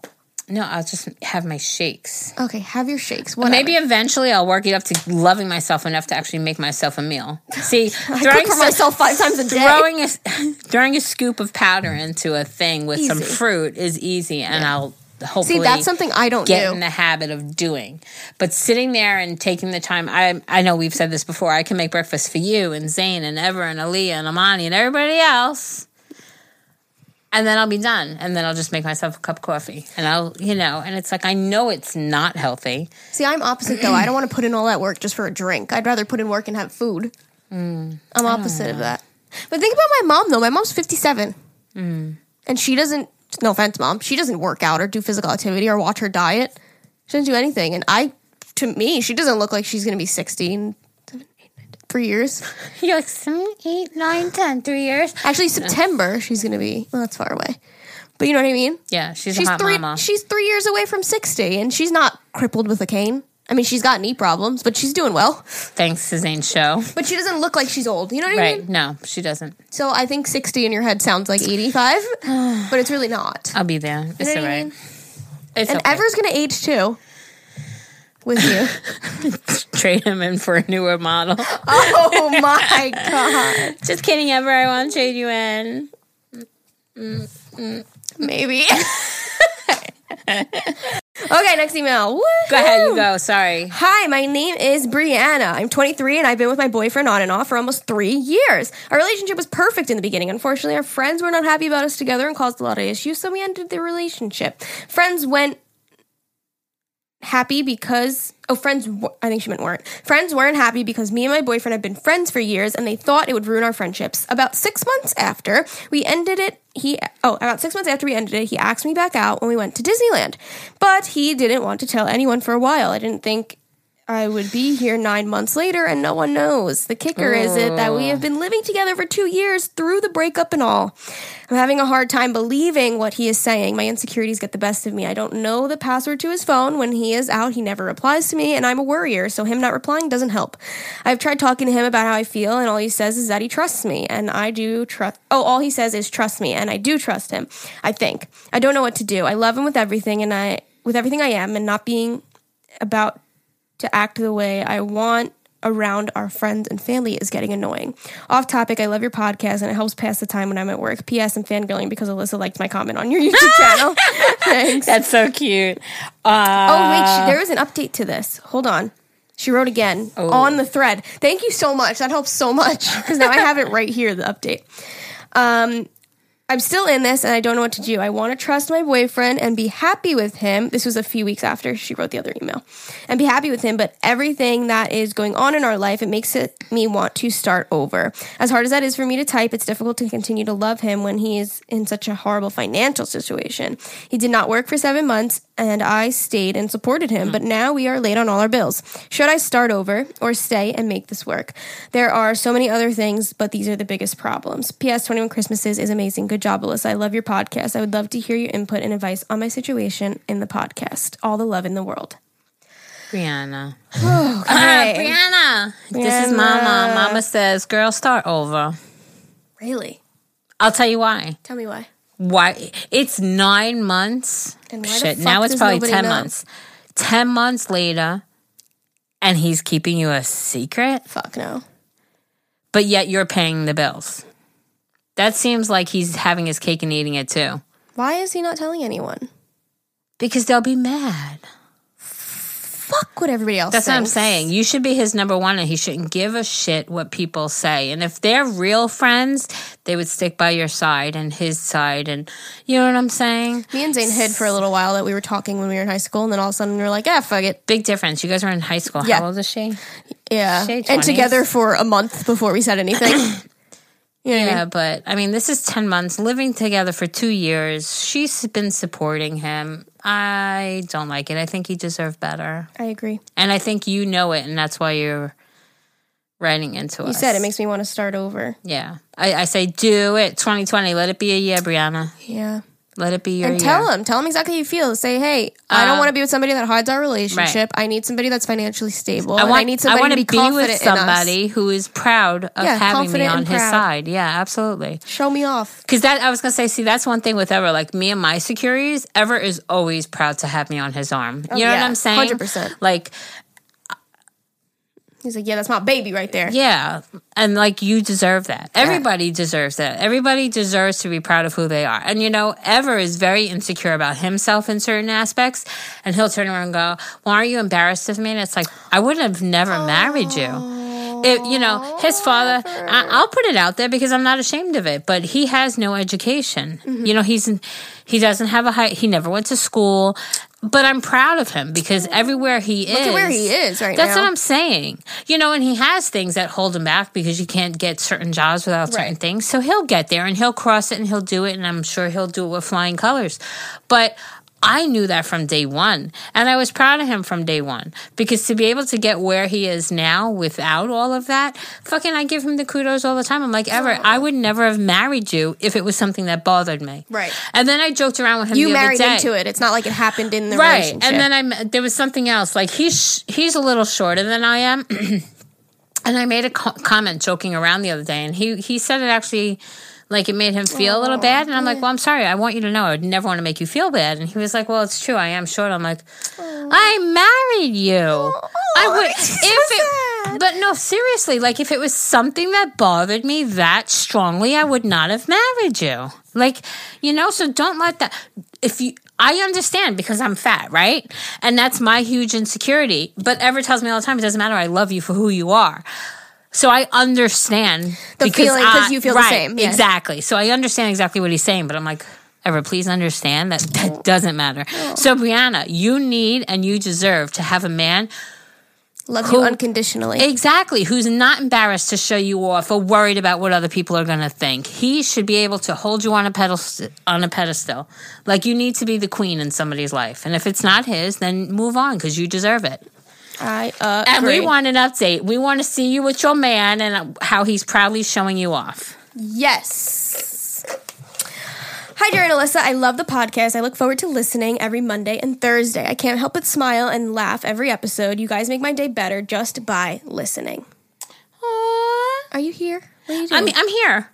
S3: No, I'll just have my shakes.
S2: Okay, have your shakes. Whatever.
S3: Maybe eventually I'll work it up to loving myself enough to actually make myself a meal. See,
S2: cook for
S3: some-
S2: myself five times a day.
S3: throwing a throwing a scoop of powder into a thing with some fruit is easy, and I'll hopefully
S2: See, that's something I don't
S3: get
S2: do.
S3: in the habit of doing. But sitting there and taking the time, I I know we've said this before. I can make breakfast for you and Zane and Ever and Aaliyah and Amani and everybody else. And then I'll be done. And then I'll just make myself a cup of coffee. And I'll, you know, and it's like, I know it's not healthy.
S2: See, I'm opposite though. I don't want to put in all that work just for a drink. I'd rather put in work and have food.
S3: Mm.
S2: I'm opposite of that. But think about my mom though. My mom's 57.
S3: Mm.
S2: And she doesn't, no offense, mom, she doesn't work out or do physical activity or watch her diet. She doesn't do anything. And I, to me, she doesn't look like she's going to be 60 in seven, eight, nine, ten, three years.
S3: You're like, seven, eight, nine, ten, three years.
S2: Actually, September, she's going to be, well, that's far away. But you know what I mean?
S3: Yeah, she's,
S2: She's
S3: a hot
S2: three.
S3: mama.
S2: She's three years away from sixty, and she's not crippled with a cane. I mean, she's got knee problems, but she's doing well.
S3: Thanks to Zane's show.
S2: But she doesn't look like she's old. You know what I
S3: Right.
S2: mean?
S3: No, she doesn't.
S2: So I think sixty in your head sounds like eighty-five, but it's really not.
S3: I'll be there. It's all right.
S2: mean?
S3: It's
S2: And
S3: okay.
S2: Ever's gonna age too. With you.
S3: trade him in for a newer model.
S2: oh my god.
S3: Just kidding, Ever. I want to trade you in.
S2: Maybe. okay, next email.
S3: Go ahead, you go. Sorry.
S2: Hi, my name is Brianna. I'm 23 and I've been with my boyfriend on and off for almost three years. Our relationship was perfect in the beginning. Unfortunately, our friends were not happy about us together and caused a lot of issues, so we ended the relationship. Friends went happy because oh friends i think she meant weren't. Friends weren't happy because me and my boyfriend had been friends for years and they thought it would ruin our friendships. About six months after we ended it he oh about six months after we ended it he asked me back out when we went to disneyland. But he didn't want to tell anyone for a while. I didn't think I would be here nine months later and no one knows. The kicker is it that we have been living together for two years through the breakup and all. I'm having a hard time believing what he is saying. My insecurities get the best of me. I don't know the password to his phone. When he is out, he never replies to me, and I'm a worrier, so him not replying doesn't help. I've tried talking to him about how I feel, and all he says is that he trusts me, and I do trust. Oh, all he says is trust me, and I do trust him. I think. I don't know what to do. I love him with everything, and I with everything I am, and not being about to act the way I want around our friends and family is getting annoying. Off topic, I love your podcast and it helps pass the time when I'm at work. P.S. I'm fangirling because Alyssa liked my comment on your YouTube channel. Thanks.
S3: That's so cute. Uh,
S2: Oh, wait, she, was an update to this. Hold on. She wrote again on the thread. Thank you so much. That helps so much because now I have it right here, the update. Um, I'm still in this and I don't know what to do. I want to trust my boyfriend and be happy with him. This was a few weeks after she wrote the other email. And be happy with him, but everything that is going on in our life, it makes it me want to start over. As hard as that is for me to type, it's difficult to continue to love him when he is in such a horrible financial situation. He did not work for 7 months and I stayed and supported him, but hmm. now we are late on all our bills. Should I start over or stay and make this work? There are so many other things, but these are the biggest problems. PS 21 Christmases is amazing. Good job, Alyssa. I love your podcast. I would love to hear your input and advice on my situation in the podcast. All the love in the world.
S3: Brianna.
S2: Okay.
S3: Brianna. This is Mama. Mama says, girl, start over.
S2: Really?
S3: I'll tell you why.
S2: Tell me why.
S3: Why? It's nine months.
S2: And why the
S3: Shit, now it's probably 10
S2: know?
S3: months. 10 months later, and he's keeping you a secret,
S2: Fuck no.
S3: but yet you're paying the bills. That seems like he's having his cake and eating it too.
S2: Why is he not telling anyone?
S3: Because they'll be mad.
S2: Fuck what everybody else
S3: That's what I'm saying. You should be his number one, and he shouldn't give a shit what people say. And if they're real friends, they would stick by your side and his side. And you know what I'm saying?
S2: Me and Zane hid for a little while that we were talking when we were in high school, and then all of a sudden we were like, ah, fuck it.
S3: Big difference. You guys were in high school.
S2: Yeah.
S3: How old is she?
S2: Yeah.
S3: Shade
S2: And together for a month before we said anything. you know what I
S3: Yeah,
S2: mean?
S3: but I mean, this is 10 months living together for two years. She's been supporting him. I don't like it. I think he deserved better.
S2: I agree.
S3: And I think you know it, and that's why you're writing into
S2: You
S3: us.
S2: You said it makes me want to start over.
S3: Yeah. I, I say do it. 2020. Let it be a year, Brianna.
S2: Yeah.
S3: Let it be your
S2: And
S3: year.
S2: tell him, tell him exactly how you feel. Say, hey, I don't
S3: Um,
S2: want to be with somebody that hides our relationship. I need somebody that's financially stable.
S3: I
S2: and
S3: want,
S2: I need somebody
S3: want
S2: to be, confident
S3: with
S2: in us.
S3: somebody who is proud of
S2: Yeah,
S3: having me
S2: confident
S3: on
S2: and
S3: his
S2: proud.
S3: side. Yeah, absolutely.
S2: Show me off.
S3: Because that I was gonna say, see, that's one thing with Ever. Like me and my securities, Ever is always proud to have me on his arm. You know
S2: Oh, yeah,
S3: what I'm saying?
S2: 100%.
S3: Like,
S2: He's like, yeah, that's my baby right there.
S3: yeah, and like you deserve that. Everybody deserves that. Everybody deserves to be proud of who they are. And you know, Ever is very insecure about himself in certain aspects, and he'll turn around and go, "Well, aren't you embarrassed of me?" And it's like, I would have never married you. If, you know, his father, I, I'll put it out there because I'm not ashamed of it, but he has no education.
S2: Mm-hmm.
S3: You know, he's, he doesn't have a high, he never went to school, but I'm proud of him because oh. everywhere he is.
S2: Look at where he is right
S3: That's
S2: now.
S3: what I'm saying. You know, and he has things that hold him back because you can't get certain jobs without certain
S2: Right.
S3: things. So he'll get there and he'll cross it and he'll do it, and I'm sure he'll do it with flying colors. But I knew that from day one, and I was proud of him from day one because to be able to get where he is now without all of that, fucking, I give him the kudos all the time. I'm like, Everett, I would never have married you if it was something that bothered me.
S2: Right.
S3: And then I joked around with him.
S2: You
S3: the other
S2: married
S3: day
S2: into it. It's not like it happened in the
S3: right
S2: relationship.
S3: and then i'm there was something else like he's he's a little shorter than i am and i made a co- comment joking around the other day and he he said it actually like it made him feel a little bad. And i'm like well i'm sorry. I want you to know. I would never want to make you feel bad. And he was like well it's true. I am short. I'm like i married you. I would if it but no seriously like if it was something that bothered me that strongly i would not have married you. Like you know so don't let that if you I understand because I'm fat, right? And that's my huge insecurity. But Ever tells me all the time, it doesn't matter. I love you for who you are. So I understand
S2: The feeling, 'cause
S3: I-
S2: you feel the same, yeah.
S3: Exactly. So I understand exactly what he's saying, but I'm like, Ever, please understand that that doesn't matter. So Brianna, you need and you deserve to have a man
S2: Love
S3: Who-
S2: you unconditionally.
S3: Exactly. Who's not embarrassed to show you off or worried about what other people are going to think. He should be able to hold you on a pedestal, on a pedestal. Like you need to be the queen in somebody's life. And if it's not his, then move on because you deserve it.
S2: I uh,
S3: And we want an update. We want to see you with your man and how he's proudly showing you off.
S2: Yes. Hi, Jared and Alyssa. I love the podcast. I look forward to listening every Monday and Thursday. I can't help but smile and laugh every episode. You guys make my day better just by listening. Are you here? What are you doing?
S3: I'm, I'm here.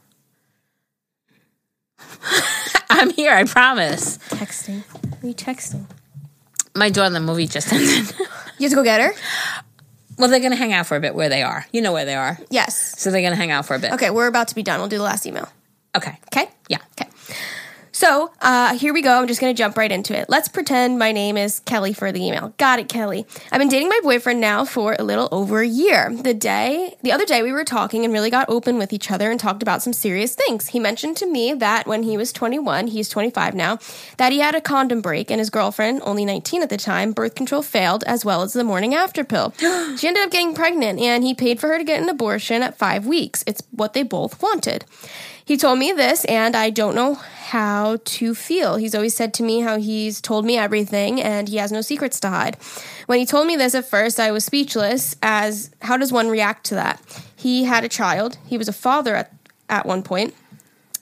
S3: I'm here, I promise.
S2: texting. Are you texting?
S3: My daughter in the movie just ended.
S2: You have to go get her?
S3: well, they're going to hang out for a bit where they are. You know where they are.
S2: Yes.
S3: So they're going to hang out for a bit.
S2: Okay, we're about to be done. We'll do the last email.
S3: Okay.
S2: Okay?
S3: Yeah.
S2: Okay. So uh, here we go. I'm just going to jump right into it. Let's pretend my name is Kelly for the email. Got it, Kelly. I've been dating my boyfriend now for a little over a year. The day, the other day, we were talking and really got open with each other and talked about some serious things. He mentioned to me that when he was 21, he's 25 now, that he had a condom break and his girlfriend, only 19 at the time, birth control failed as well as the morning after pill. she ended up getting pregnant and he paid for her to get an abortion at five weeks. It's what they both wanted. He told me this, and I don't know how to feel. He's always said to me how he's told me everything and he has no secrets to hide. When he told me this at first, I was speechless as how does one react to that? He had a child, he was a father at, at one point,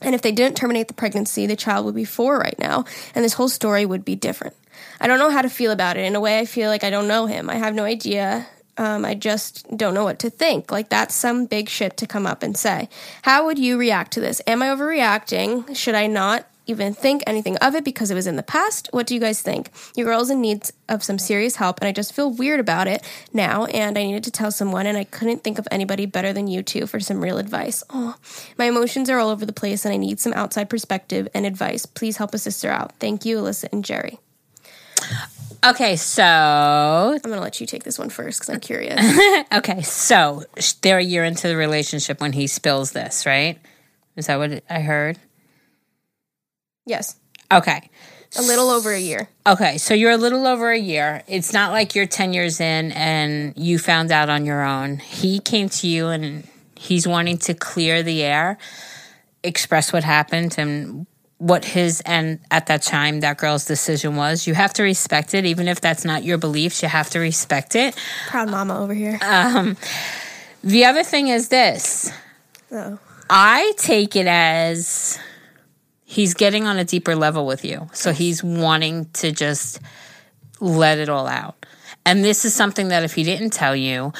S2: and if they didn't terminate the pregnancy, the child would be four right now, and this whole story would be different. I don't know how to feel about it. In a way, I feel like I don't know him. I have no idea. Um, I just don't know what to think. Like, that's some big shit to come up and say. How would you react to this? Am I overreacting? Should I not even think anything of it because it was in the past? What do you guys think? Your girl's in need of some serious help, and I just feel weird about it now, and I needed to tell someone, and I couldn't think of anybody better than you two for some real advice. Oh, my emotions are all over the place, and I need some outside perspective and advice. Please help a sister out. Thank you, Alyssa and Geri.
S3: Okay, so
S2: I'm gonna let you take this one first because I'm curious.
S3: okay, so they're a year into the relationship when he spills this, right? Is that what I heard?
S2: yes,
S3: Okay.
S2: a little over a year.
S3: Okay, so you're a little over a year. It's not like you're 10 years in and you found out on your own. He came to you and he's wanting to clear the air, express what happened and what his and at that time that girl's decision was. You have to respect it even if that's not your beliefs, you have to respect it.
S2: Proud mama over here.
S3: Um, the other thing is this.
S2: oh,
S3: I take it as he's getting on a deeper level with you. So he's wanting to just let it all out. And this is something that if he didn't tell you,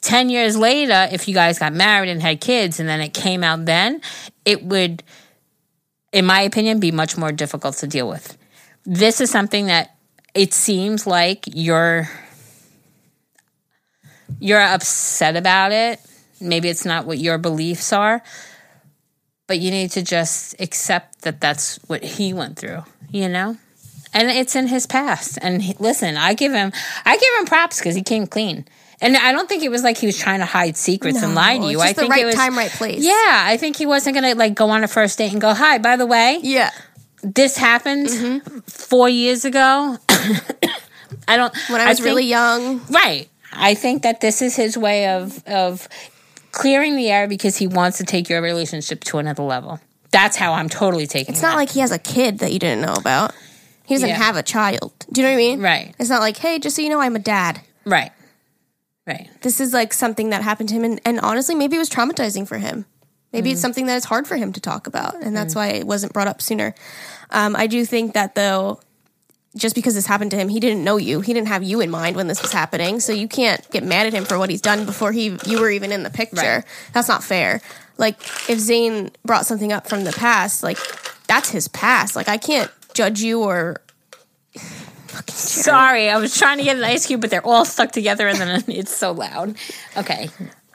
S3: 10 years later, if you guys got married and had kids and then it came out then, it would, in my opinion, be much more difficult to deal with. This is something that it seems like you're you're upset about it. Maybe it's not what your beliefs are, but you need to just accept that that's what he went through, you know? And it's in his past. And he, listen, I give him I give him props cuz he came clean. And I don't think it was like he was trying to hide secrets and lie to you. I
S2: the
S3: think
S2: right
S3: it was
S2: time, right place.
S3: Yeah, I think he wasn't going to like go on a first date and go, "Hi, by the way,
S2: yeah.
S3: this happened
S2: Mm-hmm.
S3: 4 years ago." I don't
S2: When I was
S3: think-
S2: really young,
S3: Right. I think that this is his way of of clearing the air because he wants to take your relationship to another level. That's how I'm totally taking it.
S2: it's not
S3: that.
S2: like he has a kid that you didn't know about. He doesn't
S3: Yeah.
S2: have a child. Do you know what I mean?
S3: Right.
S2: It's not like, hey, just so you know, I'm a dad.
S3: right. Right.
S2: This is like something that happened to him, and, and honestly, maybe it was traumatizing for him. Maybe it's something that is hard for him to talk about, and that's why it wasn't brought up sooner. Um, I do think that though, just because this happened to him, he didn't know you. He didn't have you in mind when this was happening, so you can't get mad at him for what he's done before he you were even in the picture.
S3: Right.
S2: That's not fair. Like if Zane brought something up from the past, like that's his past. Like I can't judge you or
S3: Sorry, I was trying to get an ice cube, but they're all stuck together, and then it's so loud. Okay.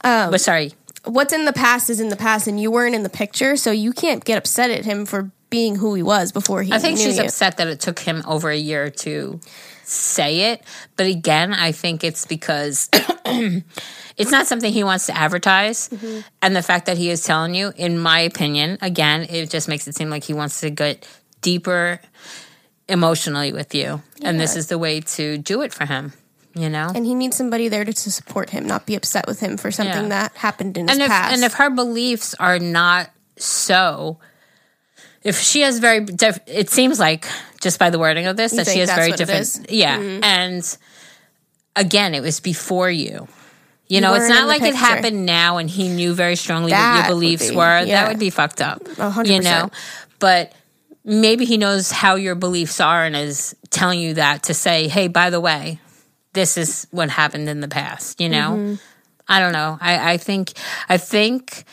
S2: Um,
S3: but sorry.
S2: what's in the past is in the past, and you weren't in the picture, so you can't get upset at him for being who he was before he.
S3: I think she's
S2: you.
S3: upset that it took him over a year to say it. But again, I think it's because it's not something he wants to advertise.
S2: Mm-hmm.
S3: And the fact that he is telling you, in my opinion, again, it just makes it seem like he wants to get deeper emotionally with you. And this is the way to do it for him, you know?
S2: and he needs somebody there to, to support him, not be upset with him for something
S3: Yeah.
S2: that happened in his
S3: and if
S2: past.
S3: and if her beliefs are not so if she has very diff- it seems like just by the wording of this that she has very different
S2: is? Mm-hmm.
S3: yeah and again, it was before you. You know, it's not like it happened now and he knew very strongly what
S2: That
S3: your beliefs
S2: be-
S3: were.
S2: yeah.
S3: That would be fucked up.
S2: A hundred
S3: You know? But maybe he knows how your beliefs are and is telling you that to say, hey, by the way, this is what happened in the past, you know?
S2: Mm-hmm.
S3: I don't know. I, I think I think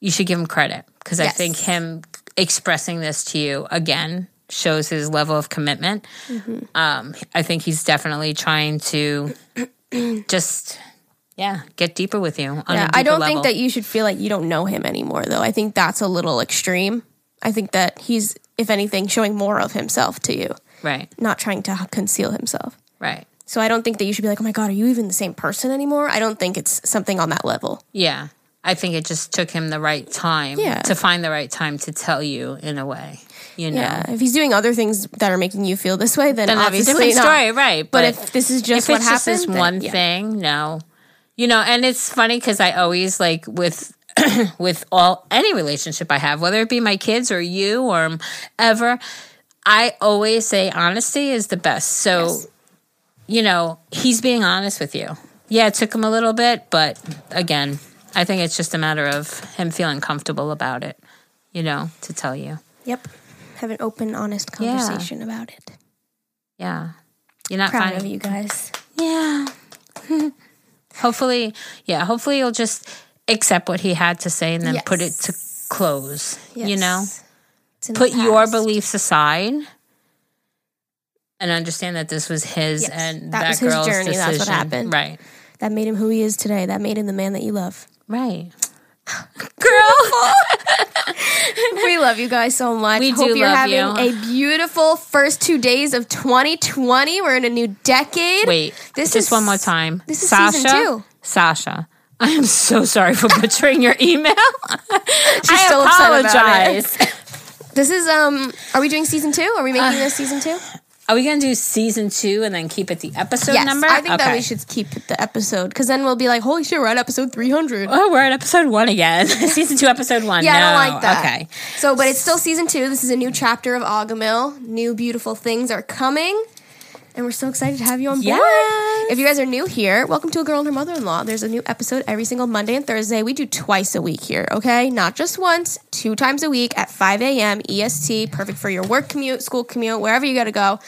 S3: you should give him credit because I think him expressing this to you again shows his level of commitment.
S2: Mm-hmm.
S3: Um, I think he's definitely trying to just yeah get deeper with you. On
S2: Yeah, I don't
S3: level.
S2: think that you should feel like you don't know him anymore, though. I think that's a little extreme. I think that he's, if anything, showing more of himself to you,
S3: right,
S2: not trying to conceal himself.
S3: right,
S2: So I don't think that you should be like, oh my God, are you even the same person anymore? I don't think it's something on that level.
S3: yeah. I think it just took him the right time
S2: Yeah.
S3: to find the right time to tell you in a way. You know,
S2: Yeah. If he's doing other things that are making you feel this way, then,
S3: then that's a
S2: obviously
S3: different
S2: not.
S3: story, right?
S2: But, if this is just
S3: if
S2: what
S3: just this
S2: then-
S3: one
S2: yeah.
S3: thing, no. You know, and it's funny because I always like with with all any relationship I have, whether it be my kids or you or ever, I always say honesty is the best. So,
S2: Yes.
S3: you know, he's being honest with you. Yeah, it took him a little bit, but again, I think it's just a matter of him feeling comfortable about it, you know, to tell you.
S2: Yep. Have an open, honest
S3: Yeah.
S2: conversation about it.
S3: Yeah. You're not
S2: Proud
S3: finding
S2: of you guys.
S3: Yeah. hopefully, yeah, hopefully you'll just accept what he had to say and then put it to close. You know?
S2: Yes. In the
S3: Put your beliefs aside and understand that this was his
S2: Yes,
S3: and
S2: that
S3: that,
S2: was his
S3: girl's
S2: journey,
S3: decision.
S2: that's what happened.
S3: Right.
S2: That made him who he is today. That made him the man that you love.
S3: Right. Girl.
S2: we love you guys so much.
S3: We
S2: Hope you're having
S3: you.
S2: a beautiful first two days of 2020. We're in a new decade.
S3: Wait,
S2: This
S3: just
S2: is-
S3: one more time.
S2: this is
S3: Sasha,
S2: season two.
S3: Sasha, I am so sorry for butchering your email.
S2: She's
S3: I
S2: still upset about it.
S3: apologize.
S2: This is um. Are we doing season two? Are we making this season two?
S3: Are we going to do season two and then keep it the episode
S2: yes,
S3: number?
S2: I think that we should keep the episode because then we'll be like, holy shit, we're at episode 300.
S3: Oh, we're at episode one again. season two, episode one.
S2: Yeah, I don't like that.
S3: Okay.
S2: So, but it's still season two. This is a new chapter of Agamil. New beautiful things are coming. And we're so excited to have you on board.
S3: Yes.
S2: If you guys are new here, welcome to A Girl and Her Mother in Law. There's a new episode every single Monday and Thursday. We do twice a week here, okay? Not just once, two times a week at 5 a.m. EST. Perfect for your work commute, school commute, wherever you gotta go.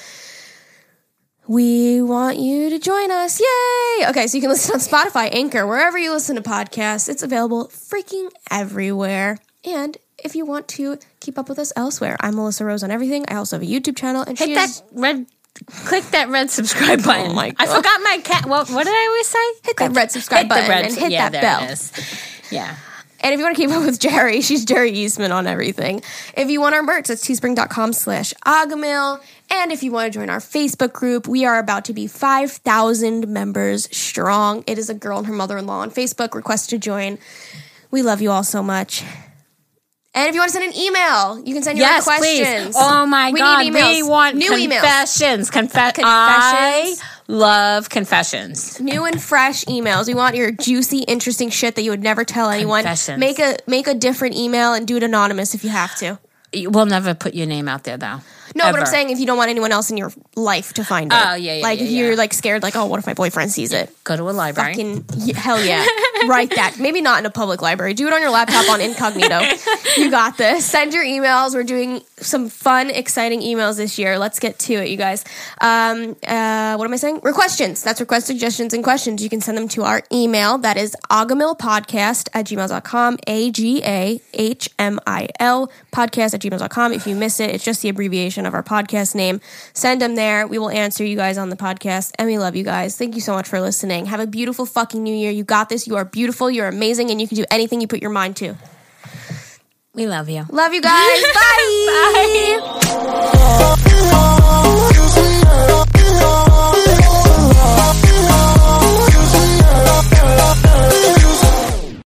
S2: We want you to join us. Yay! Okay, so you can listen on Spotify, Anchor, wherever you listen to podcasts. It's available freaking everywhere. And if you want to keep up with us elsewhere, I'm Melissa Rose on everything. I also have a YouTube channel, and
S3: Hit
S2: she
S3: that red. Click that red subscribe oh button.
S2: Oh
S3: I forgot my cat. What, what did I always say?
S2: hit that red subscribe
S3: Hit
S2: button
S3: red-
S2: and hit
S3: yeah,
S2: that bell.
S3: Yeah.
S2: And if you want to keep up with Geri, she's Geri Eastman on everything. If you want our merch, that's teespring.com slash agahmil. And if you want to join our Facebook group, we are about to be 5,000 members strong. It is a girl and her mother-in-law on Facebook. Request to join. We love you all so much. And if you want to send an email, you can send your
S3: Yes,
S2: questions.
S3: please. Oh my
S2: We
S3: God.
S2: need emails.
S3: We want
S2: New emails.
S3: confessions. Confe-
S2: Confessions.
S3: I love confessions.
S2: new and fresh emails. We want your juicy, interesting shit that you would never tell anyone.
S3: Confessions.
S2: Make a make a different email and do it anonymous if you have to.
S3: We'll never put your name out there, though.
S2: No, but I'm saying if you don't want anyone else in your life to find it.
S3: Oh, yeah, yeah,
S2: Like if
S3: yeah,
S2: you're like scared, like, oh, what if my boyfriend sees it?
S3: Go to a library.
S2: Fucking hell yeah. Write that. Maybe not in a public library. Do it on your laptop on incognito. you got this. Send your emails. We're doing some fun, exciting emails this year. Let's get to it, you guys. Um, uh, what am I saying? Requestions. That's request suggestions and questions. You can send them to our email. That is agahmilpodcast at gmail.com. A G A H M I L podcast at gmail.com. If you miss it, it's just the abbreviation of our podcast name. Send them there. We will answer you guys on the podcast. And we love you guys. Thank you so much for listening. Have a beautiful fucking new year. You got this. You are beautiful. You're amazing. And you can do anything you put your mind to.
S3: We love you.
S2: Love you guys. Bye.
S3: Bye.